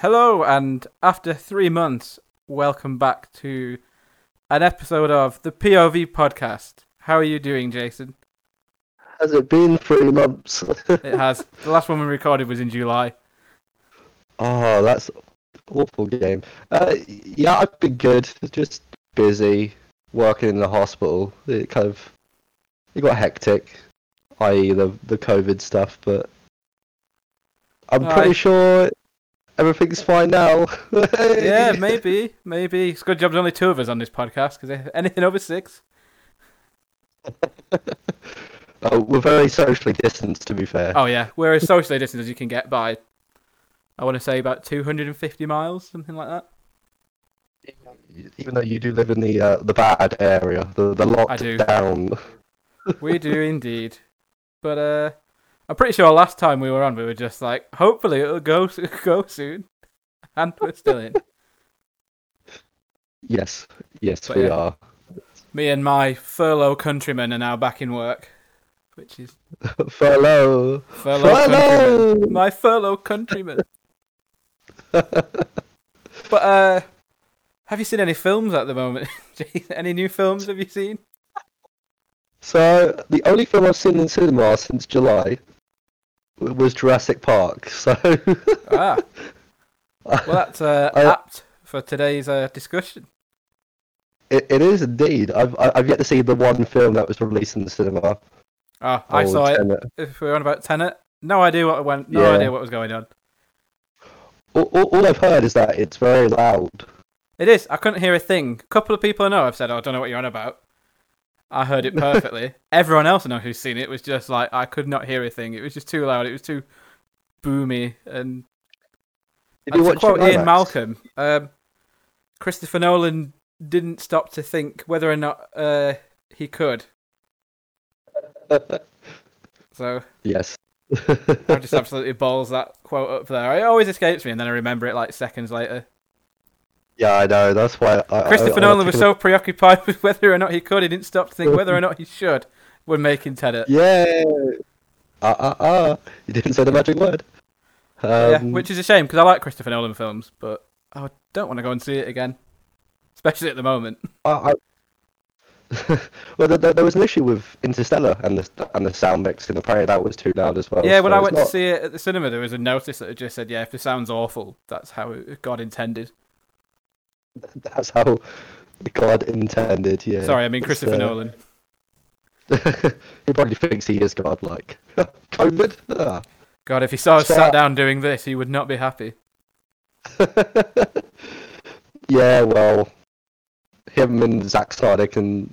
Hello, and after three months, welcome back to an episode of the POV podcast. How are you doing, Jason? Has it been three months? It has. the last one we recorded was in July. oh, that's awful game. Uh, yeah, I've been good. Just busy working in the hospital. It kind of it got hectic, i.e. the the COVID stuff. But I'm Aye. pretty sure everything's fine now. Yeah, maybe, maybe. It's a good job there's only two of us on this podcast, because anything over six. oh, we're very socially distanced, to be fair. Oh, yeah. We're as socially distanced as you can get by, I want to say about 250 miles, something like that. Even though you do live in the uh, the bad area, the the locked I do. down. We do indeed. But uh, I'm pretty sure last time we were on, we were just like, hopefully it'll go go soon, and we're still in. Yes, yes, But we yeah. are. Me and my furlough countrymen are now back in work, which is Furlough. furlough Furlough! countrymen. My furlough countrymen. but uh, have you seen any films at the moment? Any new films have you seen? So the only film I've seen in cinema since July was Jurassic Park. So Ah, well that's uh, I- apt for today's uh, discussion. it, it is indeed. I've I've yet to see the one film that was released in the cinema. Oh, I saw it. Tenet. If we're on about Tenet, no idea what went. No Yeah. idea what was going on. All, all, all I've heard is that it's very loud. It is. I couldn't hear a thing. A couple of people I know have said, "Oh, I don't know what you're on about." I heard it perfectly. Everyone else I know who's seen it was just like, I could not hear a thing. It was just too loud. It was too boomy. And Did you watch quote Ian? Malcolm, um, Christopher Nolan didn't stop to think whether or not uh, he could. So yes. I just absolutely balls that quote up there. It always escapes me, and then I remember it like seconds later. Yeah, I know. That's why. I, Christopher I, I Nolan was so preoccupied with whether or not he could, he didn't stop to think whether or not he should when making Tenet. Yeah. Ah ah ah! You didn't say the magic word. Um, yeah, which is a shame because I like Christopher Nolan films, but I don't want to go and see it again, especially at the moment. I, I... well, there, there was an issue with Interstellar and the and the sound mix, and apparently that was too loud as well. yeah, when so I went not- to see it at the cinema, there was a notice that just said, "Yeah, if the sound's awful, that's how it, God intended." That's how God intended. Yeah. Sorry, I mean Christopher uh, Nolan. he probably thinks he is God. Like COVID. Ah. God, if he saw us sat down doing this, he would not be happy. yeah. Well, him and Zack Snyder can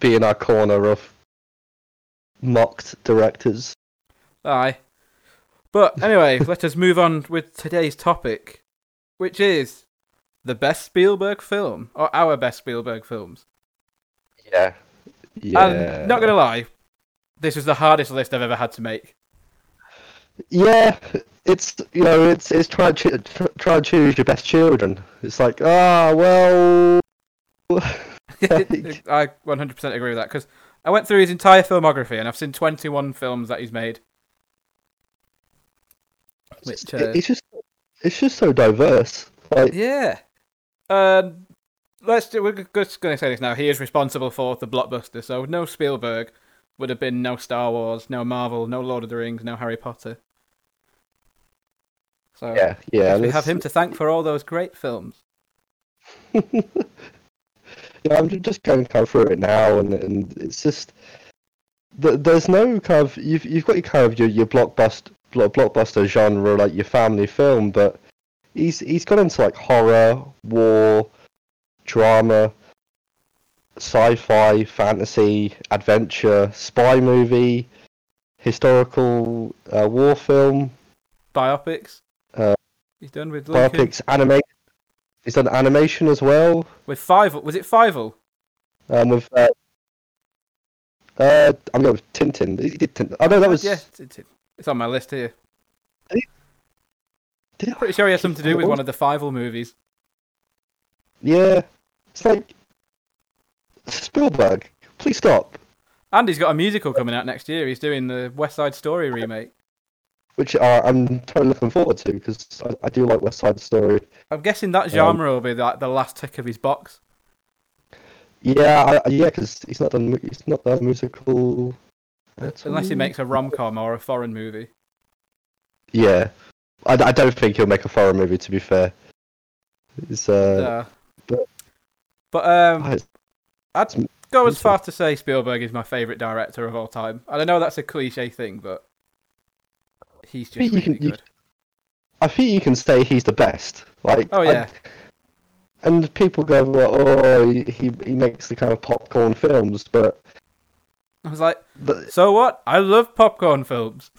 be in our corner of mocked directors. Aye. But anyway, let us move on with today's topic, which is the best Spielberg film, or our best Spielberg films. Yeah. Yeah. And not gonna lie, this was the hardest list I've ever had to make. Yeah, it's you know it's it's try and choo- try and choose your best children. It's like ah well. I 100% agree with that because I went through his entire filmography and I've seen 21 films that he's made. Which, uh, it's just it's just so diverse. Like Yeah. Um, let's do, we're just going to say this now. He is responsible for the blockbuster, so no Spielberg would have been no Star Wars, no Marvel, no Lord of the Rings, no Harry Potter. So yeah, yeah. we have him to thank for all those great films. Yeah, I'm just going kind of through it now, and, and it's just there's no kind of you've you've got your kind of your your blockbuster blockbuster genre like your family film, but he's he's got into like horror, war, drama, sci-fi, fantasy, adventure, spy movie, historical uh, war film, Biopics. Uh, He's done with Lincoln. biopics, anime. He's done animation as well. With Fievel. Was it Fievel? Um, with uh, uh, I'm going with Tintin. He did Tintin. Oh no, that was. Yeah, it's- it's on my list here. Did? Pretty sure he had something to do with one of the Fievel movies. Yeah, it's like Spielberg. Please stop. And he's got a musical coming out next year. He's doing the West Side Story remake. which uh, I'm totally looking forward to because I, I do like West Side Story. I'm guessing that genre will be like the last tick of his box. Yeah, I, yeah, because he's not done he's not done musical. Unless he makes a rom com or a foreign movie. Yeah, I, I don't think he'll make a foreign movie. To be fair, it's uh, Yeah. but- But um, I- I'd go as far to say Spielberg is my favorite director of all time. And I know that's a cliche thing, but he's just really can- you- good. I think you can say he's the best. Like, Oh I- yeah, and people go, well, oh, he he he makes the kind of popcorn films, but, I was like, but so what? I love popcorn films.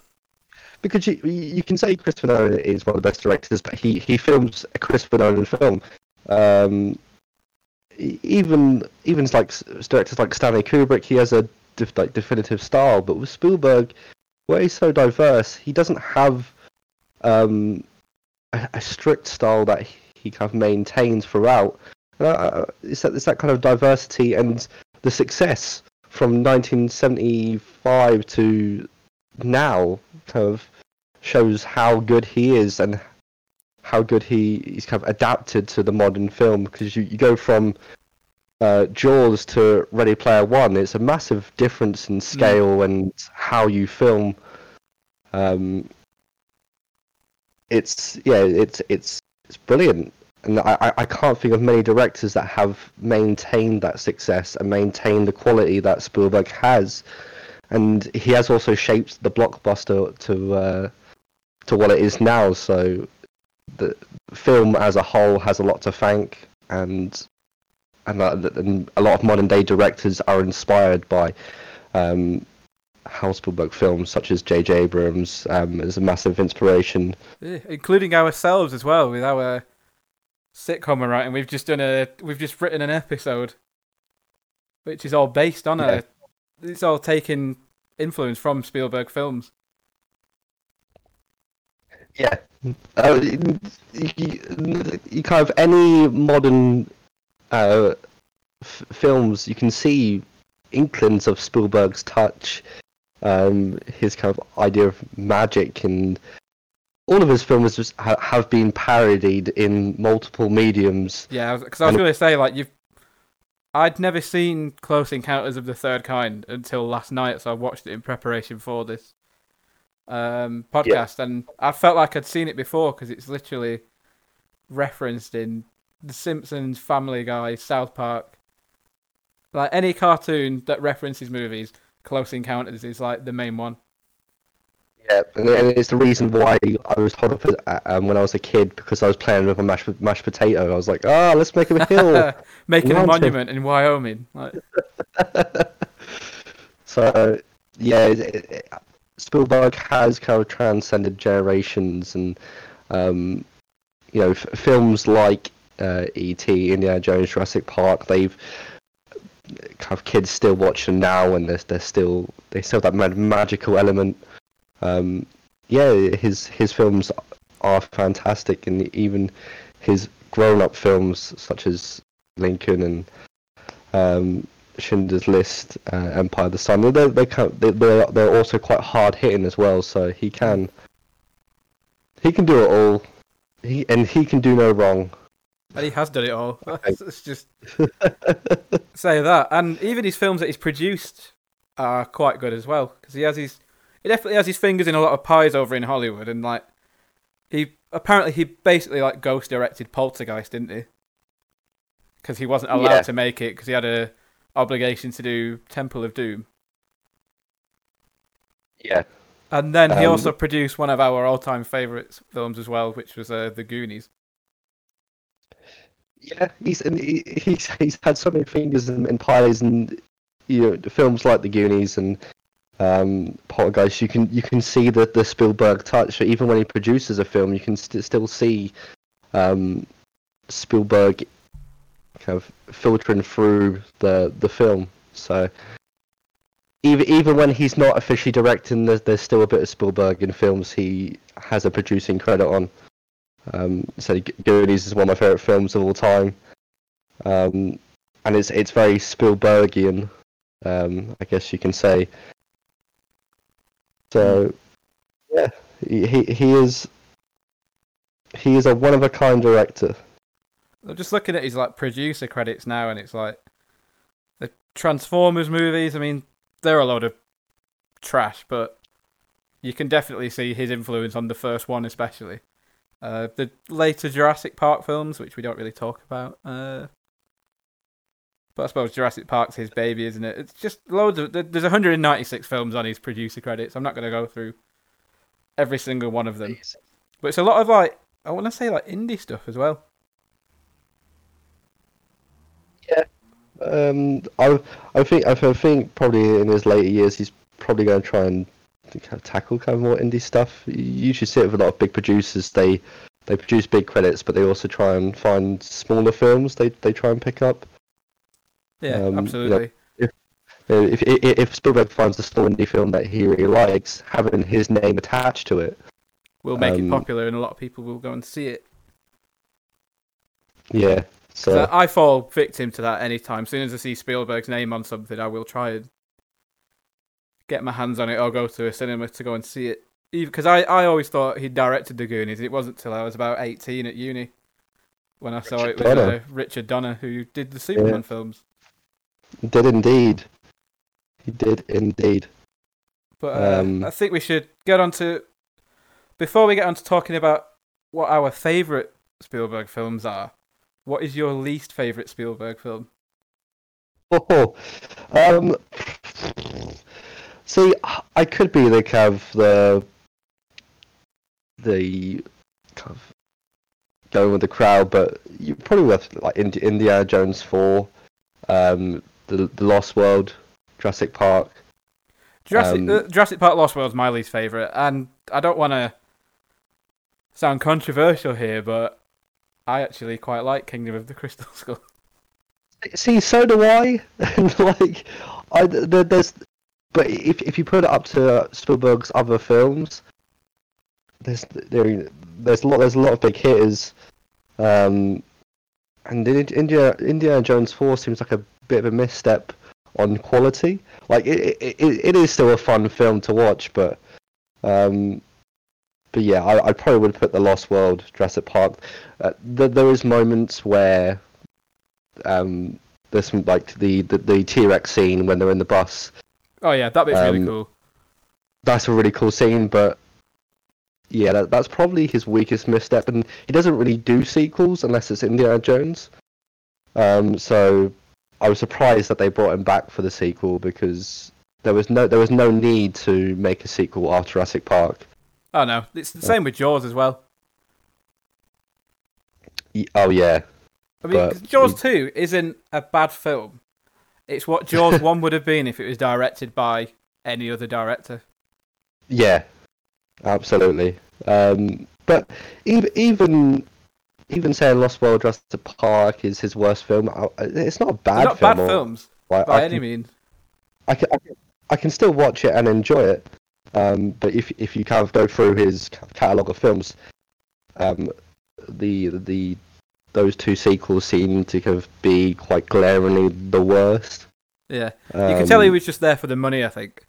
Because you you can say Christopher Nolan is one of the best directors, but he he films a Christopher Nolan film. Um, even even like directors like Stanley Kubrick, he has a like definitive style. But with Spielberg, where he's so diverse, he doesn't have um, a, a strict style that he, he kind of maintains throughout. Uh, it's that it's that kind of diversity and the success from 1975 to now kind of shows how good he is and how good he he's kind of adapted to the modern film because you, you go from uh, Jaws to Ready Player One. It's a massive difference in scale and how you film. Um, it's yeah, it's it's it's brilliant, and I- I can't think of many directors that have maintained that success and maintained the quality that Spielberg has, and he has also shaped the blockbuster to uh, to what it is now. So the film as a whole has a lot to thank, and and, uh, and a lot of modern day directors are inspired by um, Spielberg films, such as J.J. Abrams, um, is a massive inspiration. Yeah, including ourselves as well with our sitcom we're writing. We've just done a we've just written an episode which is all based on Yeah. a it's all taking influence from Spielberg films. Yeah. Uh, you, you, kind of any modern uh, f- films, you can see inklings of Spielberg's touch, um, his kind of idea of magic, and all of his films just ha- have been parodied in multiple mediums. Yeah, because I was And- going to say like you've I'd never seen Close Encounters of the Third Kind until last night, so I watched it in preparation for this um, podcast, and I felt like I'd seen it before because it's literally referenced in The Simpsons, Family Guy, South Park, like any cartoon that references movies. Close Encounters is like the main one. Yeah, and, and it's the reason why I was hot up um, when I was a kid because I was playing with a mashed, mashed potato. I was like, ah, let's make him a hill. Making a monument in Wyoming. Like, so yeah, it, it, Spielberg has kind of transcended generations, and um, you know, f- films like uh, E.T., Indiana Jones, Jurassic Park, they've kind of kids still watch them now, and they're, they're still they still have that mag- magical element. Um, yeah, his his films are fantastic, and even his grown-up films such as Lincoln and um, Schindler's List, uh, Empire of the Sun. They're they can they they're, they're also quite hard hitting as well. So he can he can do it all. He and he can do no wrong. And he has done it all. It's just say that, and even his films that he's produced are quite good as well because he has his he definitely has his fingers in a lot of pies over in Hollywood, and like he apparently he basically like ghost directed Poltergeist, didn't he? Because he wasn't allowed Yeah. to make it because he had a obligation to do Temple of Doom, Yeah, and then he Um, also produced one of our all-time favorite films as well, which was uh, The Goonies. yeah. He's he's he's had so many fingers in, in pies, and you know, films like The Goonies and um, Poltergeist. You can you can see the the Spielberg touch. So even when he produces a film, you can st- still see um, Spielberg kind of filtering through the the film. So even even when he's not officially directing, there's, there's still a bit of Spielberg in films he has a producing credit on. Um, so Goonies is one of my favorite films of all time, um, and it's it's very Spielbergian, um, I guess you can say. So yeah, he he, is he is a one of a kind director. I'm just looking at his like producer credits now, and it's like the Transformers movies. I mean, they're a load of trash, but you can definitely see his influence on the first one, especially. Uh, the later Jurassic Park films, which we don't really talk about. Uh, but I suppose Jurassic Park's his baby, isn't it? It's just loads of. There's 196 films on his producer credits. I'm not going to go through every single one of them, but it's a lot of like I want to say like indie stuff as well. Yeah, um, I I think I think probably in his later years he's probably going to try and kind of tackle kind of more indie stuff. You usually see it with a lot of big producers. They they produce big credits, but they also try and find smaller films. They they try and pick up. Yeah, Um, you know, absolutely. If, if if Spielberg finds a small indie film that he really likes, having his name attached to it, Will make it um, popular, and a lot of people will go and see it. yeah. So So I fall victim to that anytime. As soon as I see Spielberg's name on something, I will try and get my hands on it or go to a cinema to go and see it. Because I, I always thought he directed The Goonies. It wasn't till I was about 18 at uni when I saw Richard it was uh, Richard Donner who did the Superman films. Did indeed, he did indeed. But uh, Um, I think we should get on to before we get on to talking about what our favourite Spielberg films are. What is your least favourite Spielberg film? Oh, um, see, I could be the kind of the the kind of going with the crowd, but you probably with like Indi- Indiana Jones four, um, the the Lost World, Jurassic Park. Jurassic Um, uh, Jurassic Park Lost World's my least favourite, and I don't want to sound controversial here, but I actually quite like Kingdom of the Crystal Skull. See, so do I. And like, I there, there's, but if if you put it up to Spielberg's other films, there's there there's a lot there's a lot of big hitters, um, and India Indiana Jones Four seems like a bit of a misstep on quality. Like it it, it, is still a fun film to watch, but um, but yeah, I, I probably would put the Lost World, Jurassic Park. Uh, th- there is moments where um, there's some like the the, the T Rex scene when they're in the bus. Oh yeah, that bit's really Um, cool. That's a really cool scene, but yeah, that, that's probably his weakest misstep, and he doesn't really do sequels unless it's Indiana Jones. Um, so I was surprised that they brought him back for the sequel because there was no there was no need to make a sequel after Jurassic Park. Oh no, it's the same with Jaws as well. Oh yeah, I mean, But Jaws Two isn't a bad film. It's what Jaws One would have been if it was directed by any other director. Yeah, absolutely. Um, but even even even saying Lost World Jurassic Park is his worst film, it's not a bad not film. bad or- films like, by I any can, means. I can, I can I can still watch it and enjoy it. Um, but if if you kind of go through his catalog of films, um, the the those two sequels seem to kind of be quite glaringly the worst. Yeah, you can tell he Um, was just there for the money. I think.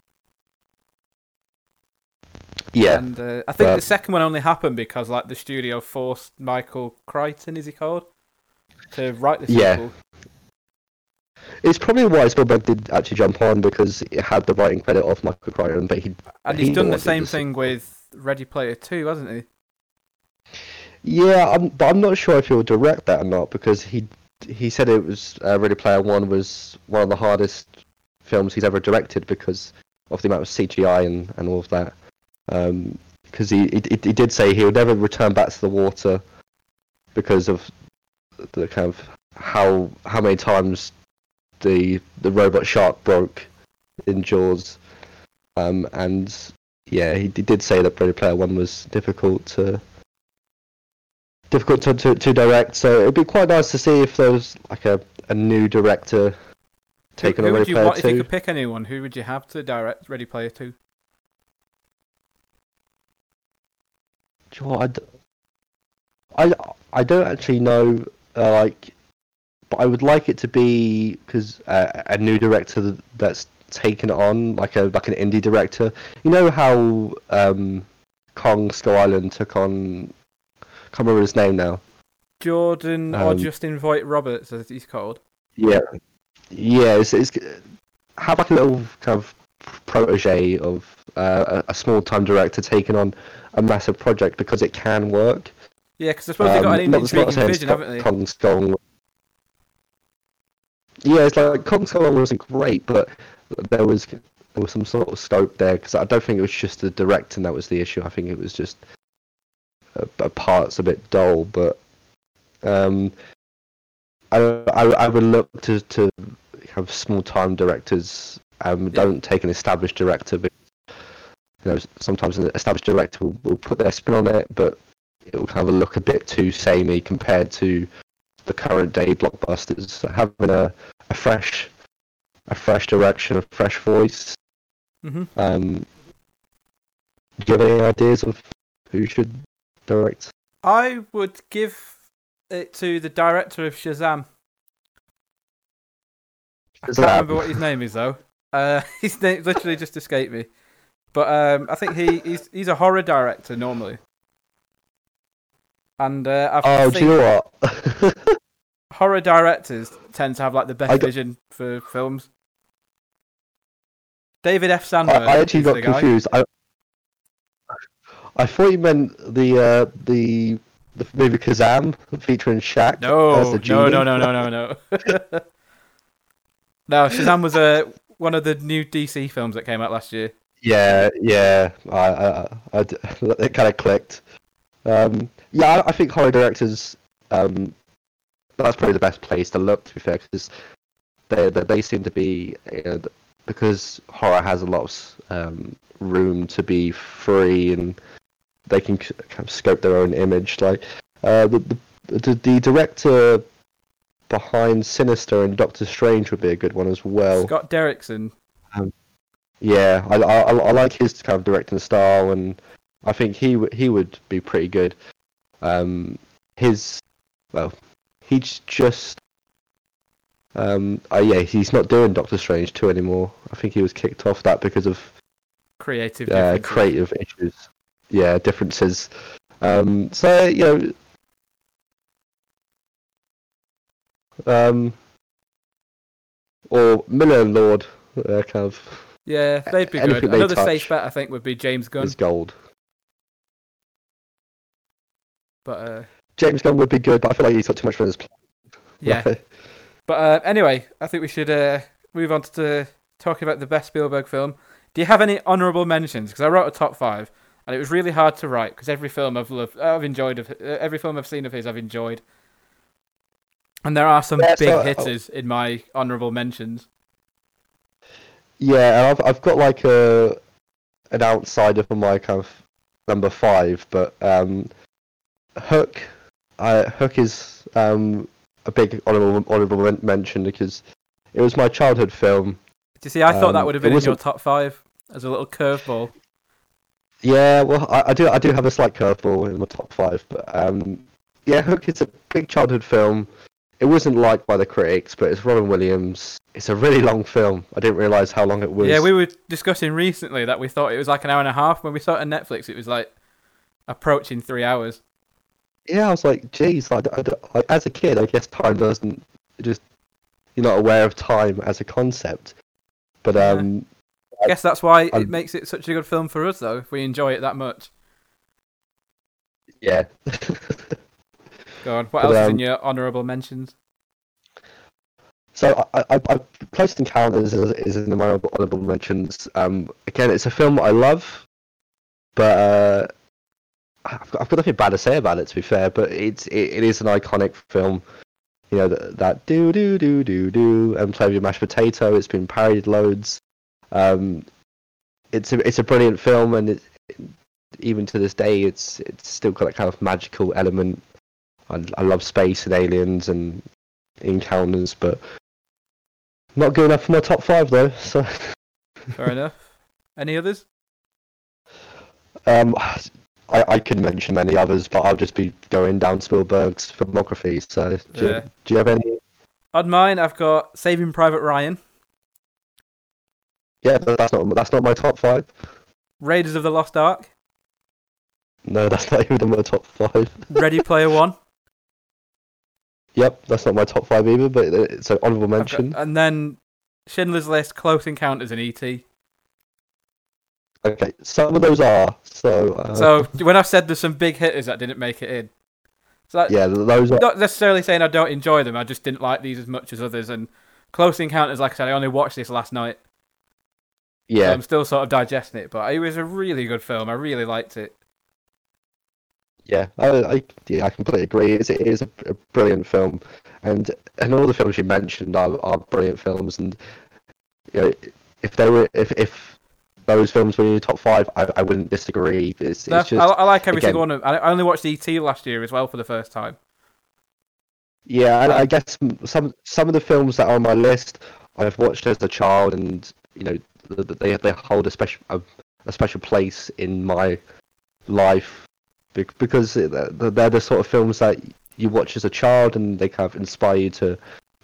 Yeah, And uh, I think but- the second one only happened because like the studio forced Michael Crichton, is he called, to write the Yeah. it's probably why Spielberg did actually jump on because it had the writing credit of Michael Crichton, but he And he he's done the same thing with Ready Player Two, hasn't he? Yeah, I'm, but I'm not sure if he'll direct that or not because he he said it was uh, Ready Player One was one of the hardest films he's ever directed because of the amount of CGI and, and all of that. Because he, he he did say he would never return back to the water because of the kind of how how many times the the robot shark broke in Jaws, um, and yeah, he, he did say that Ready Player One was difficult to difficult to, to, to direct. So it'd be quite nice to see if there was like a, a new director taking who on would Ready you Player want if you could pick anyone? Who would you have to direct Ready Player Two? You know I, d- I, I don't actually know, uh, like, but I would like it to be because uh, a new director that's taken on like a like an indie director. You know how um, Kong Skull Island took on. I Can't remember his name now. Jordan or Um, Justin Voight Roberts, as he's called. Yeah, yeah. It's, it's have like a little kind of protege of uh, a, a small time director taking on a massive project because it can work. Yeah, because I suppose they've got Um, an not- intriguing vision, haven't they? Kong Skull. Yeah, it's like Kong Skull wasn't great, but there was there was some sort of scope there because I don't think it was just the directing that was the issue. I think it was just uh, uh, parts a bit dull, but um, I, I I would look to to have small time directors. Um, don't take an established director. Because, you know, sometimes an established director will, will put their spin on it, but it will kind of look a bit too samey compared to the current day blockbusters. Having a, a fresh a fresh direction, a fresh voice. hmm Um, do you have any ideas of who should direct? I would give it to the director of Shazam. I can't remember what his name is though. Uh, his name literally just escaped me. But um, I think he, he's he's a horror director normally. And uh, I Oh, do you know what? horror directors tend to have like the best got- vision for films. David F. I, Sandberg. I actually got guy. confused. I I thought you meant the uh, the the movie Kazam featuring Shaq as No, the no, genie. no, no, no, no, no. no, Shazam was uh, one of the new DC films that came out last year. Yeah, yeah. I, I, I, it kind of clicked. Um, yeah, I, I think horror directors. Um, that's probably the best place to look. To be fair, because they, they they seem to be uh, because horror has a lot of um, room to be free and they can kind of scope their own image. Like uh, the, the the the director behind Sinister and Doctor Strange would be a good one as well. Scott Derrickson. Yeah, I, I, I like his kind of directing style, and I think he w- he would be pretty good. Um, his well, he's just um, oh yeah, he's not doing Doctor Strange two anymore. I think he was kicked off that because of Creative. uh, creative issues. Yeah, differences. Um, so you know, um, or Miller and Lord, uh, kind of Yeah, they'd be good. anything they Another touch safe bet, I think, would be James Gunn. is gold. But uh, James Gunn would be good, but I feel like he's got too much for his yeah. But uh, anyway, I think we should uh, move on to talking about the best Spielberg film. Do you have any honourable mentions? Because I wrote a top five, and it was really hard to write because every film I've loved, I've enjoyed, of, uh, every film I've seen of his, I've enjoyed. And there are some Yeah, big so- uh, hitters in my honourable mentions. Yeah, and I've I've got like a an outsider for my kind of number five, but um, Hook, I Hook is um a big honorable honorable mention because it was my childhood film. Do you see? I thought that Um, would have been in your top five as a little curveball. Yeah, well, I, I do I do have a slight curveball in my top five, but um, yeah, Hook is a big childhood film. It wasn't liked by the critics, but it's Robin Williams. It's a really long film. I didn't realize how long it was. Yeah, we were discussing recently that we thought it was like an hour and a half. When we saw it on Netflix, it was like approaching three hours. Yeah, I was like, geez, like, I, I- as a kid, I guess time doesn't just you're not aware of time as a concept. But Yeah. um, I guess that's why it makes it such a good film for us, though, if we enjoy it that much. yeah, Go on. What But, else is um, in your honourable mentions? So I, I, I Close Encounters is, is in my honorable mentions. Um, again, it's a film I love, but uh, I've got, I've got nothing bad to say about it. To be fair, but it's it, it is an iconic film. You know that that do do do do do and play with your mashed potato. It's been parodied loads. Um, it's a it's a brilliant film, and it, even to this day, it's it's still got that kind of magical element. I, I love space and aliens and encounters, but not good enough for my top five though. So Fair enough. Any others? um, I I could mention many others, but I'll just be going down Spielberg's filmography. So do, Yeah. you, do you have any? On mine, I've got Saving Private Ryan, Yeah, but that's not that's not my top five. Raiders of the Lost Ark, No, that's not even in my top five. Ready Player One. Yep, that's not my top five either, but it's an honourable got- mention. and then Schindler's List, Close Encounters, and E.T. Okay, some of those are so. Uh, So when I said there's some big hitters that didn't make it in, so that, yeah, those are. not necessarily saying I don't enjoy them. I just didn't like these as much as others. And Close Encounters, like I said, I only watched this last night. so Yeah, I'm still sort of digesting it, but it was a really good film. I really liked it. Yeah, I, I, yeah, I completely agree. It's, it is a, a brilliant film, and and all the films you mentioned are, are brilliant films. And you know, if they were, if if those films were in your top five, I, I wouldn't disagree. It's, No, it's just I, I like every again- single one of I I only watched E.T. last year as well for the first time. Yeah, and I guess some some of the films that are on my list I've watched as a child, and you know th- th- they they hold a special a, a special place in my life because they're the sort of films that you watch as a child, and they kind of inspire you to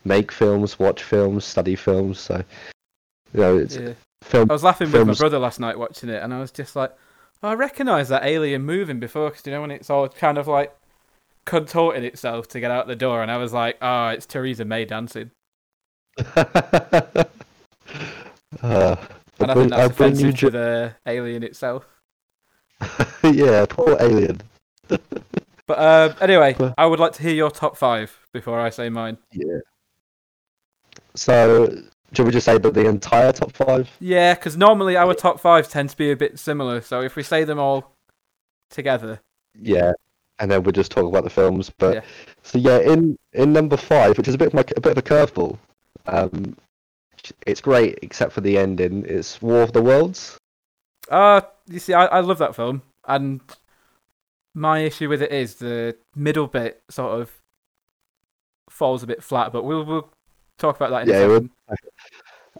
make films, watch films, study films. So you know, it's Yeah. film. I was laughing with my brother last night watching it, and I was just like, oh, I recognise that alien moving before, because you know when it's all kind of like contorting itself to get out the door, and I was like, oh, it's Theresa May dancing, uh, and I bring- think that's bring you offensive to the alien itself. yeah, poor alien. But uh, anyway, I would like to hear your top five before I say mine. Yeah. So, should we just say that the entire top five? Yeah, because normally our top five tend to be a bit similar, so if we say them all together, Yeah, and then we'll just talk about the films. But Yeah. so yeah, in in number five, which is a bit like a bit of a curveball. Um, it's great except for the ending. It's War of the Worlds. Uh, you see, I, I love that film, and my issue with it is the middle bit sort of falls a bit flat. But we'll we'll talk about that in Yeah, a second.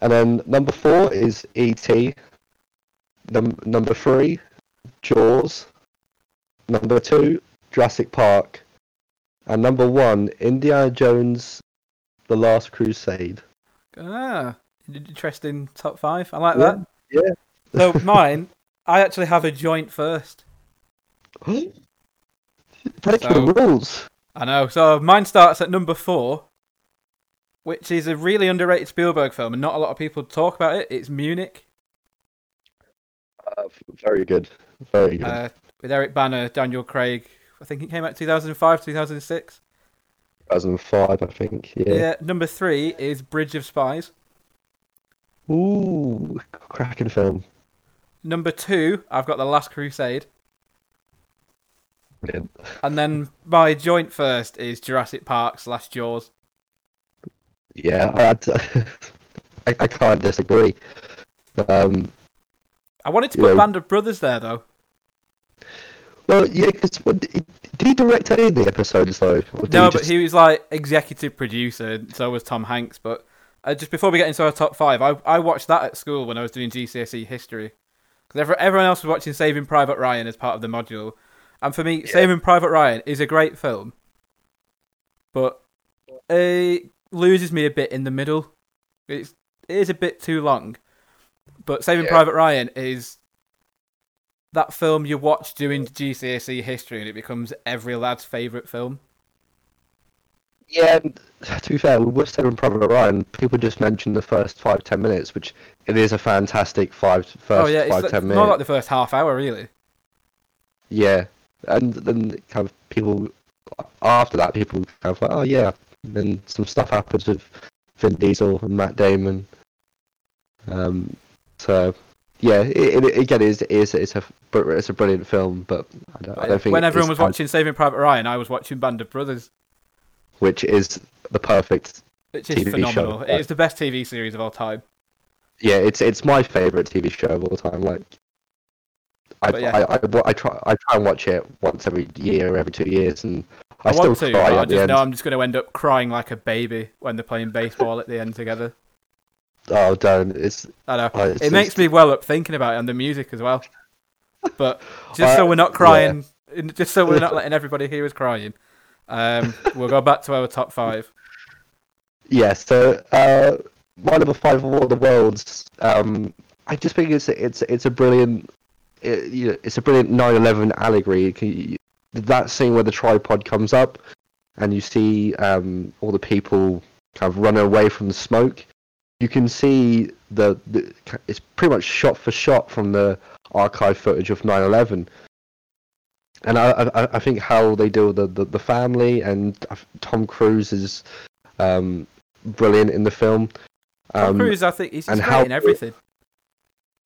And then number four is E.T. Num- number three, Jaws. Number two, Jurassic Park. And number one, Indiana Jones, The Last Crusade. Ah, interesting top five. I like Yeah, that. yeah. So mine, I actually have a joint first. Breaking So- the rules. I know. So mine starts at number four, which is a really underrated Spielberg film, and not a lot of people talk about it. It's Munich. Uh, very good. Very good. uh, with Eric Bana, Daniel Craig. I think it came out 2005, 2006. 2005, I think. Yeah. Yeah. Number three is Bridge of Spies. Ooh, cracking film. Number two, I've got The Last Crusade. Brilliant. And then my joint first is Jurassic Park slash Jaws. Yeah, I, I, I can't disagree. Um, I wanted to put know- Band of Brothers there though. well, yeah, because did he direct any of the episodes though? No, he but just- he was like executive producer, and so was Tom Hanks. But uh, just before we get into our top five, I I watched that at school when I was doing GCSE history. Because everyone else was watching Saving Private Ryan as part of the module, and for me, Yeah. Saving Private Ryan is a great film, but it loses me a bit in the middle. It's it is a bit too long, but Saving Yeah. Private Ryan is that film you watch doing GCSE history, and it becomes every lad's favourite film. Yeah, to be fair, with Saving Private Ryan, people just mentioned the first five ten minutes, which it is a fantastic five first oh yeah, it's five like- ten minutes. like the first half hour, really. Yeah, and then kind of people after that, people kind of like, oh yeah, and then some stuff happens with Vin Diesel and Matt Damon. Um, so yeah, it, it, again, it's it's it's a it's a brilliant film, but I don't, I don't think when everyone it's was watching Saving Private Ryan, I was watching Band of Brothers, which is the perfect. which is TV show, phenomenal. yeah. It is the best TV series of all time. Yeah, it's it's my favorite TV show of all time. Like, I yeah. I, I, I try I try and watch it once every year, every two years, and I, I, still want to, cry I just know I'm just going to end up crying like a baby when they're playing baseball at the end together. Oh, don't! It's I know. oh, it's, it makes it's- me well up thinking about it and the music as well. But just so Uh, we're not crying, just so we're not letting everybody hear us crying, um, we'll go back to our top five. Yeah, so uh, my number five War of the Worlds. Um, I just think it's it's it's a brilliant it, you know, it's a brilliant 9/11 allegory. You- That scene where the tripod comes up, and you see um, all the people kind of running away from the smoke. You can see the, the it's pretty much shot for shot from the archive footage of 9/11. And I, I, I think how they deal with the, the, the family and Tom Cruise is um, brilliant in the film. Tom Um, Cruise, I think he's and just how- in everything.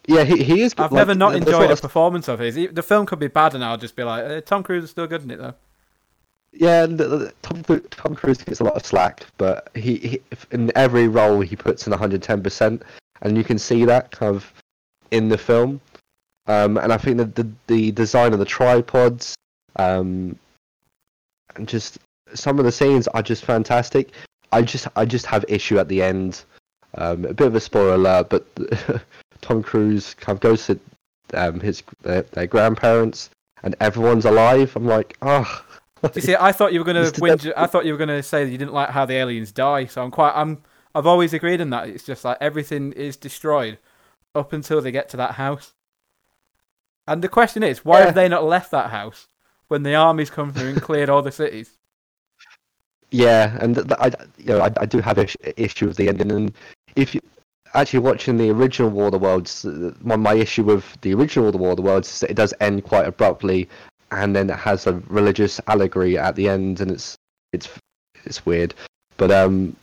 Yeah, he, he is. I've Like, never not enjoyed a performance of his. The film could be bad, and I'll just be like, eh, Tom Cruise is still good in it though. Yeah, and the- the- Tom, Tom Cruise gets a lot of slack, but he, he in every role he puts in 110 percent, and you can see that kind of in the film. Um, and I think that the the design of the tripods, um, and just some of the scenes are just fantastic. I just I just have issue at the end. Um, a bit of a spoiler alert, but Tom Cruise kind of goes to um, his their, their grandparents, and everyone's alive. I'm like, oh. You see, I thought you were gonna whinge, I thought you were gonna say that you didn't like how the aliens die. So I'm quite. I'm. I've always agreed on that. It's just like everything is destroyed up until they get to that house. And the question is, why Yeah. have they not left that house when the armies come through and cleared all the cities? Yeah, and th- th- I, you know, I, I do have issue, issue with the ending. And if you actually watching the original War of the Worlds, one my issue with the original War of the Worlds is that it does end quite abruptly, and then it has a religious allegory at the end, and it's it's it's weird. But um,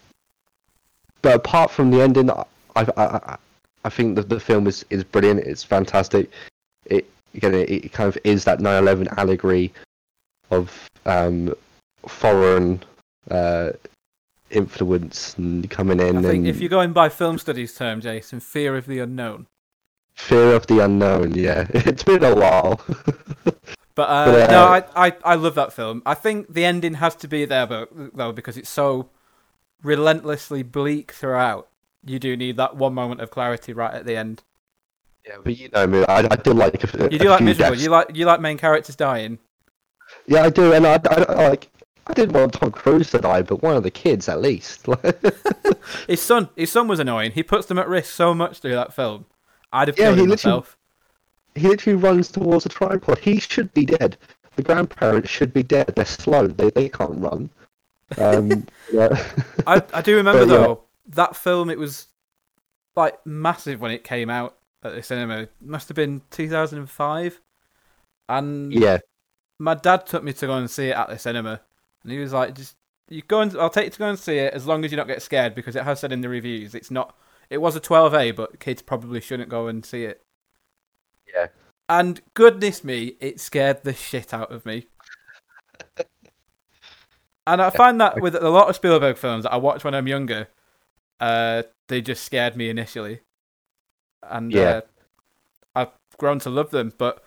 but apart from the ending, I I, I, I think that the film is, is brilliant. It's fantastic. It again, it, it kind of is that 9/11 allegory of um foreign uh, influence and coming in I think and if you're going by film studies term, Jason, fear of the unknown. fear of the unknown. Yeah, it's been a while. But, uh, But, uh, no, I, I I love that film. I think the ending has to be there, but, though, because it's so relentlessly bleak throughout. You do need that one moment of clarity right at the end. Yeah, but you know me, I, I do like. A, You do like miserable. deaths. You like you like main characters dying. Yeah, I do, and I, I, I like. I didn't want Tom Cruise to die, but one of the kids at least. His son, his son was annoying. He puts them at risk so much through that film. I'd have Yeah, killed he him myself. he literally runs towards a tripod. He should be dead. The grandparents should be dead. They're slow. They they can't run. Um, yeah. I I do remember But, yeah. though that film. It was like massive when it came out at the cinema. It must have been 2005, and yeah, my dad took me to go and see it at the cinema, and he was like, "Just you go and I'll take you to go and see it as long as you don't get scared because it has said in the reviews it's not. It was a 12A, but kids probably shouldn't go and see it." Yeah. And goodness me, it scared the shit out of me. And I find that with a lot of Spielberg films that I watch when I'm younger, uh, they just scared me initially, and Yeah. uh, I've grown to love them. But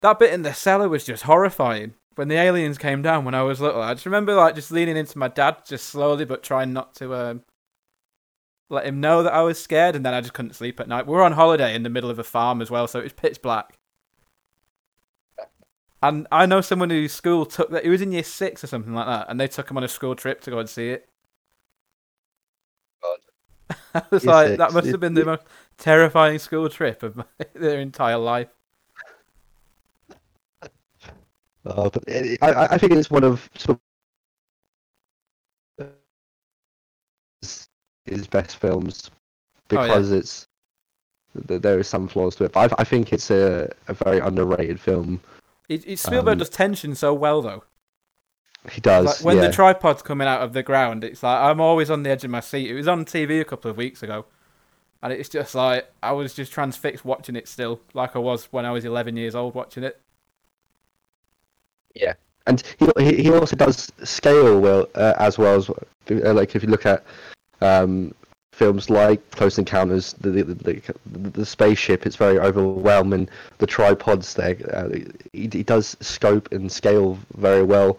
that bit in the cellar was just horrifying. When the aliens came down when I was little, I just remember like just leaning into my dad, just slowly but trying not to um, let him know that I was scared, and then I just couldn't sleep at night. We were on holiday in the middle of a farm as well, so it was pitch black. And I know someone whose school took that. He was in year six or something like that, and they took him on a school trip to go and see it. I was Year like, that must have been the most terrifying school trip of their entire life. Uh, but it, I, I- think it's one of his- best films Oh, yeah. because it's th- there is some flaws to it. But I, I think it's a, a very underrated film. It, it Spielberg Um, does tension so well though. He does. Like when yeah. the tripod's coming out of the ground, it's like I'm always on the edge of my seat. It was on TV a couple of weeks ago, and it's just like I was just transfixed watching it still, like I was when I was 11 years old watching it. Yeah, and he he also does scale well uh, as well as uh, like if you look at um, films like Close Encounters, the the, the the spaceship, it's very overwhelming. The tripods there, uh, he, he does scope and scale very well.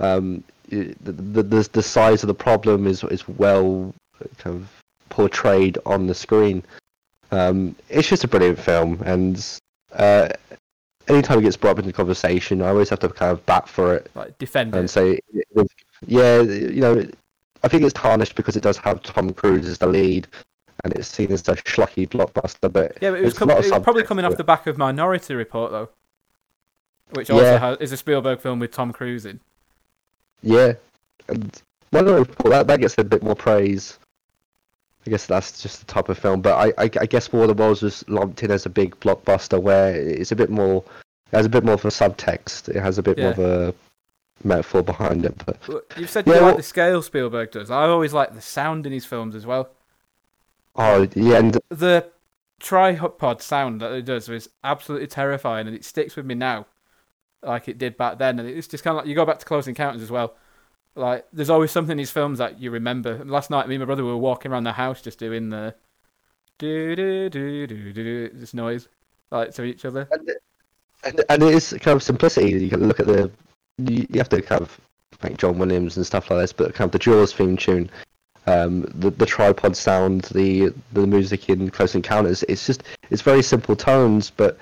Um, the the the size of the problem is is well kind of portrayed on the screen. Um, it's just a brilliant film, and uh, anytime it gets brought up into conversation, I always have to kind of bat for it Like defend and it. say, yeah, you know, I think it's tarnished because it does have Tom Cruise as the lead, and it's seen as a schlocky blockbuster. But Yeah, but it was, com- it was probably coming off the back of Minority Report, though, which also Yeah. has, is a Spielberg film with Tom Cruise in. Yeah, and Minority Report that that gets a bit more praise. I guess that's just the type of film, but I, I, I guess War of the Worlds was lumped in as a big blockbuster where it's a bit more, it has a bit more of a subtext. It has a bit more of a metaphor behind it. But You've said Yeah, you like the scale Spielberg does. I always like the sound in his films as well. oh yeah, and The tripod sound that it does is absolutely terrifying, and it sticks with me now, like it did back then. And it's just kind of like you go back to Close Encounters as well. Like there's always something in these films that you remember. Last night, me and my brother were walking around the house just doing the do do do do do this noise like to each other. and, and, and it is kind of simplicity. You can look at the, you, you have to kind of like John Williams and stuff like this, but kind of the Jaws theme tune, um, the the tripod sound, the the music in Close Encounters. It's just it's very simple tones, but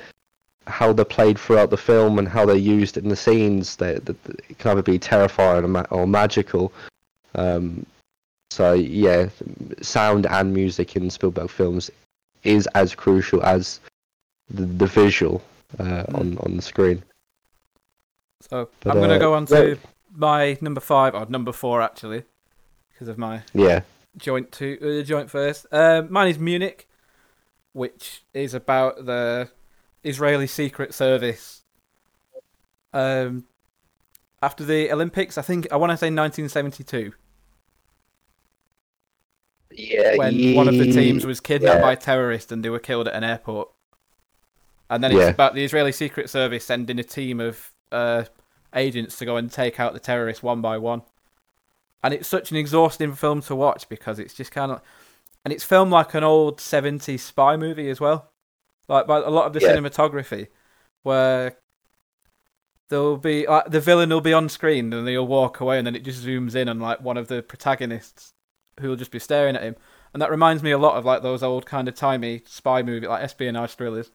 how they're played throughout the film and how they're used in the scenes, they, they, it can either be terrifying or, ma- or magical. Um, so yeah, sound and music in Spielberg films is as crucial as the, the visual uh, Mm. on on the screen. So But, I'm gonna uh, go on yeah. to my number five or number four actually, because of my Yeah, joint two uh, joint first. Um, mine is Munich, which is about the Israeli Secret Service. Um, after the Olympics, I think I want to say 1972, yeah. when one of the teams was kidnapped yeah. by terrorists and they were killed at an airport. And then it's Yeah. about the Israeli Secret Service sending a team of uh, agents to go and take out the terrorists one by one. And it's such an exhausting film to watch because it's just kind of, and it's filmed like an old 70s spy movie as well. Like by a lot of the Yeah. cinematography, where there'll be like the villain will be on screen and they'll walk away and then it just zooms in on like one of the protagonists who will just be staring at him. And that reminds me a lot of like those old kind of timey spy movie, like espionage thrillers.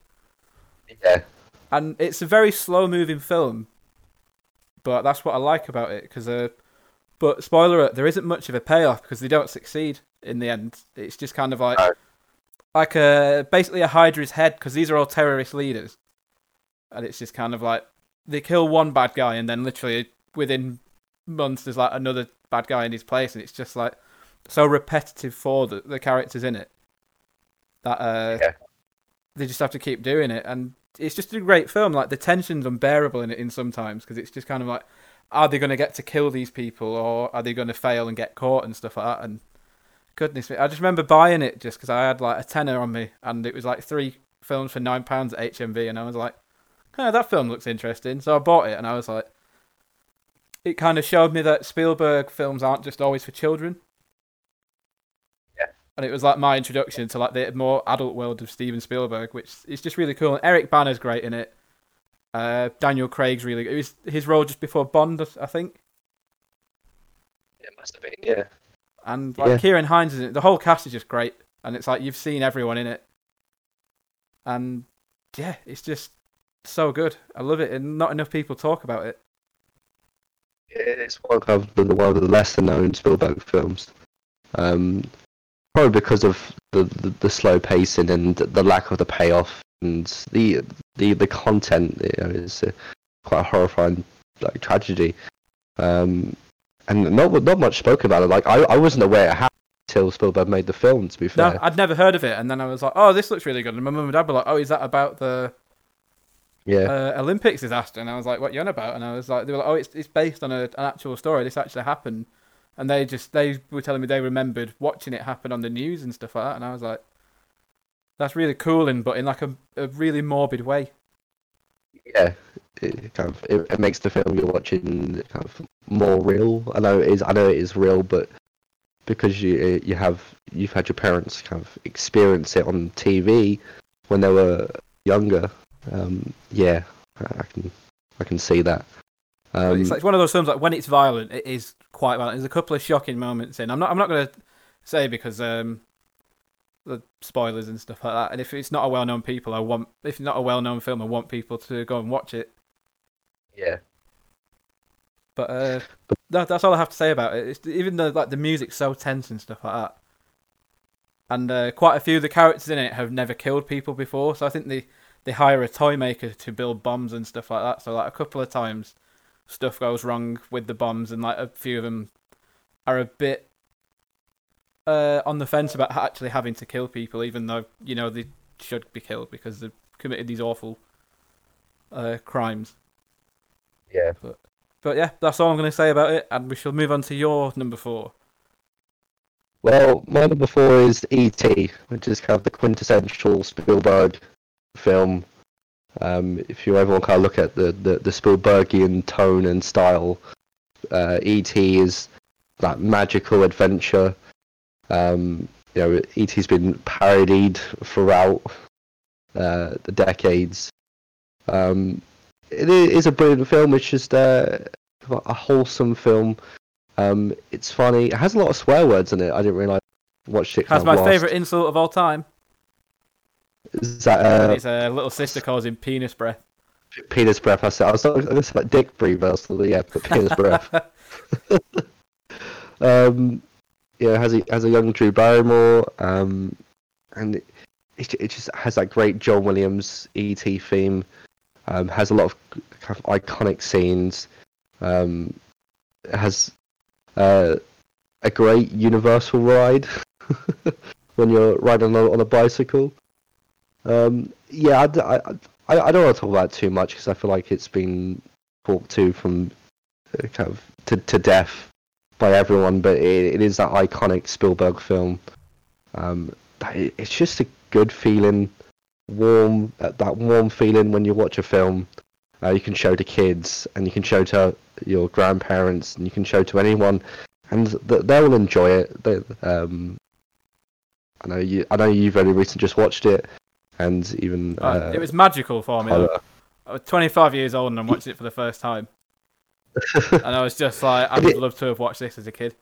yeah, And it's a very slow moving film, but that's what I like about it. Because, uh, but spoiler alert, there isn't much of a payoff because they don't succeed in the end. It's just kind of like, No. Like a basically a Hydra's head because these are all terrorist leaders, and it's just kind of like they kill one bad guy and then literally within months there's like another bad guy in his place, and it's just like so repetitive for the, the characters in it that uh, Yeah. they just have to keep doing it, and it's just a great film. Like the tension's unbearable in it in sometimes because it's just kind of like, are they going to get to kill these people or are they going to fail and get caught and stuff like that? And goodness me, I just remember buying it just because I had like a tenner on me, and it was like three films for nine pounds at HMV, and I was like, oh, that film looks interesting, so I bought it, and I was like, it kind of showed me that Spielberg films aren't just always for children. Yeah. And it was like my introduction to like the more adult world of Steven Spielberg, which is just really cool. And Eric Bana's great in it. Uh, Daniel Craig's really good. It was his role just before Bond, I think. it must have been. Yeah, And like Yeah. Ciarán Hinds is in it. The whole cast is just great. And it's like you've seen everyone in it. And yeah, it's just so good. I love it. And not enough people talk about it. it's one of the one of the lesser known Spielberg films. Um, probably because of the, the, the slow pacing and the lack of the payoff and the the the content. You know, is quite a horrifying like tragedy. Um, and not not much spoke about it. Like I, I wasn't aware happened until Spielberg made the film. To be fair, No, I'd never heard of it. And then I was like, oh, this looks really good. And my mum and dad were like, oh, is that about the yeah, uh, Olympics disaster? And I was like, what you on about? And I was like, they were like, oh, it's, it's based on a, an actual story. This actually happened. And they just, they were telling me they remembered watching it happen on the news and stuff like that. And I was like, that's really cool, and but in like a, a really morbid way. yeah. It kind of it, it makes the film you're watching kind of more real. I know it is. I know it is real, but because you you have you've had your parents kind of experience it on TV when they were younger. Um, yeah, I can I can see that. Um, it's like one of those films like when it's violent, it is quite violent. There's a couple of shocking moments in. I'm not I'm not gonna say because um the spoilers and stuff like that. And if it's not a well known people, I want if it's not a well known film, I want people to go and watch it. Yeah, But uh, that, that's all I have to say about it. It's, even though like the music's so tense and stuff like that, and uh, quite a few of the characters in it have never killed people before. So I think they they hire a toy maker to build bombs and stuff like that. So like a couple of times, stuff goes wrong with the bombs, and like a few of them are a bit uh, on the fence about actually having to kill people, even though you know they should be killed because they've committed these awful uh, crimes. Yeah. But, but yeah, that's all I'm going to say about it, and we shall move on to your number four. Well, my number four is E.T., which is kind of the quintessential Spielberg film. Um, if you ever want to kind of look at the, the, the Spielbergian tone and style, uh, E.T. is that magical adventure. Um, you know, E.T.'s been parodied throughout uh, the decades. Um, it is a brilliant film. It's just uh, a wholesome film. Um, it's funny. It has a lot of swear words in it. I didn't realize. Watched it. Has my favourite insult of all time. Is that uh, his uh, little sister calls him penis breath. Penis breath. I said I was going to say like dick breather. So yeah, but penis breath. um, yeah, has a has a young Drew Barrymore. Um, and it, it just has that great John Williams ET theme. Um, has a lot of kind of iconic scenes. Um, has uh, a great Universal ride when you're riding on, on a bicycle. Um, yeah, I, I, I, don't want to talk about too much because I feel like it's been talked to from uh, kind of to, to death by everyone, but it, it is that iconic Spielberg film. Um, it's just a good feeling, warm, uh, that warm feeling when you watch a film. Uh, you can show to kids, and you can show to your grandparents, and you can show to anyone, and th- they will enjoy it. They, um, I know you. I know you've only recently just watched it, and even uh, it was magical for me. I was 25 years old and I watched it for the first time, and I was just like, I would love to have watched this as a kid.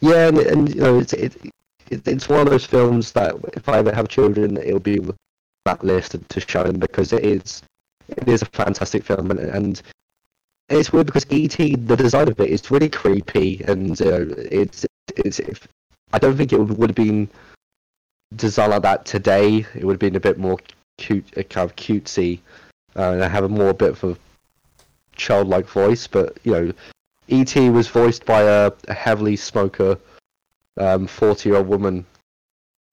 Yeah, and, and you know, it's it, it, it's one of those films that if I ever have children, it'll be list to show them because it is it is a fantastic film and, and it's weird because ET, the design of it is really creepy, and uh, it's it's. If, I don't think it would, would have been designed like that today. It would have been a bit more cute, uh, kind of cutesy, uh, and have a more bit of a childlike voice. But you know, ET was voiced by a, a heavily smoker, forty-year-old um, woman,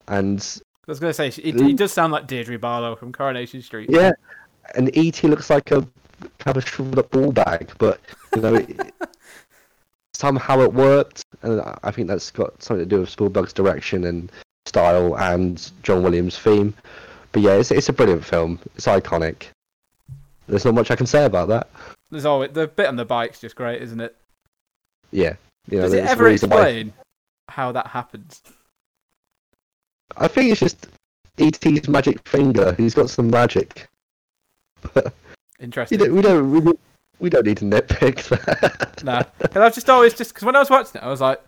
and I was going to say he, he does sound like Deirdre Barlow from Coronation Street. Yeah, and ET looks like a kind of shriveled up ball bag, but you know, it, somehow it worked, and I think that's got something to do with Spielberg's direction and style and John Williams' theme. But yeah, it's it's a brilliant film. It's iconic. There's not much I can say about that. There's always the bit on the bike's just great, isn't it? Yeah. You know, Does it ever explain. How that happens? I think it's just ET's magic finger. He's got some magic. Interesting. You know, we don't we, we don't need to nitpick that. nah, and I've just always just because when I was watching it, I was like,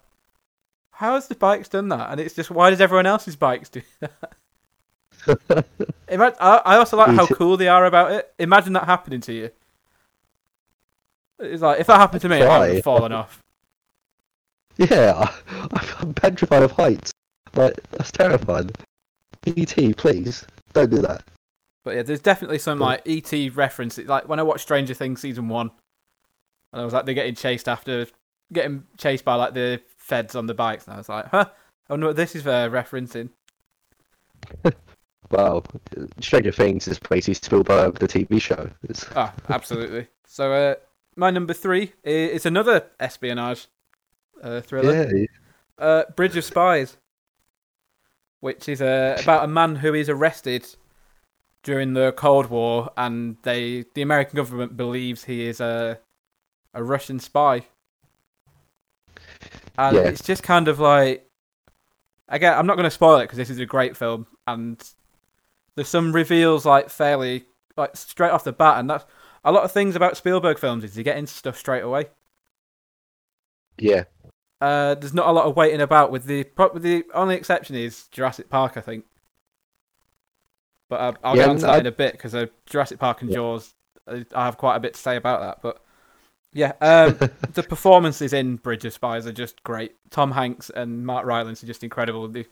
"How has the bikes done that?" And it's just why does everyone else's bikes do that? Imagine, I, also like how cool they are about it. Imagine that happening to you. It's like if that happened to me, I would have fallen off. Yeah, I'm petrified of heights. Like that's terrifying. ET, please don't do that. But yeah, there's definitely some like ET reference. Like when I watched Stranger Things season one, and I was like they're getting chased after, getting chased by like the feds on the bikes, and I was like, huh, I wonder what this is uh, referencing. well, Stranger Things is basically Spielberg, the TV show. Ah, absolutely. so, uh, my number three is another espionage uh, thriller. Yeah. Uh, Bridge of Spies, which is uh, about a man who is arrested during the Cold War, and they the American government believes he is a a Russian spy. And yeah. it's just kind of like again, I'm not going to spoil it because this is a great film, and there's some reveals like fairly like straight off the bat, and that's a lot of things about Spielberg films is you get into stuff straight away. Yeah. Uh, there's not a lot of waiting about. With the the only exception is Jurassic Park, I think. But uh, I'll yeah, get onto that I... in a bit because uh, Jurassic Park and yeah. Jaws, I have quite a bit to say about that. But yeah, um, the performances in Bridge of Spies are just great. Tom Hanks and Mark Rylance are just incredible. They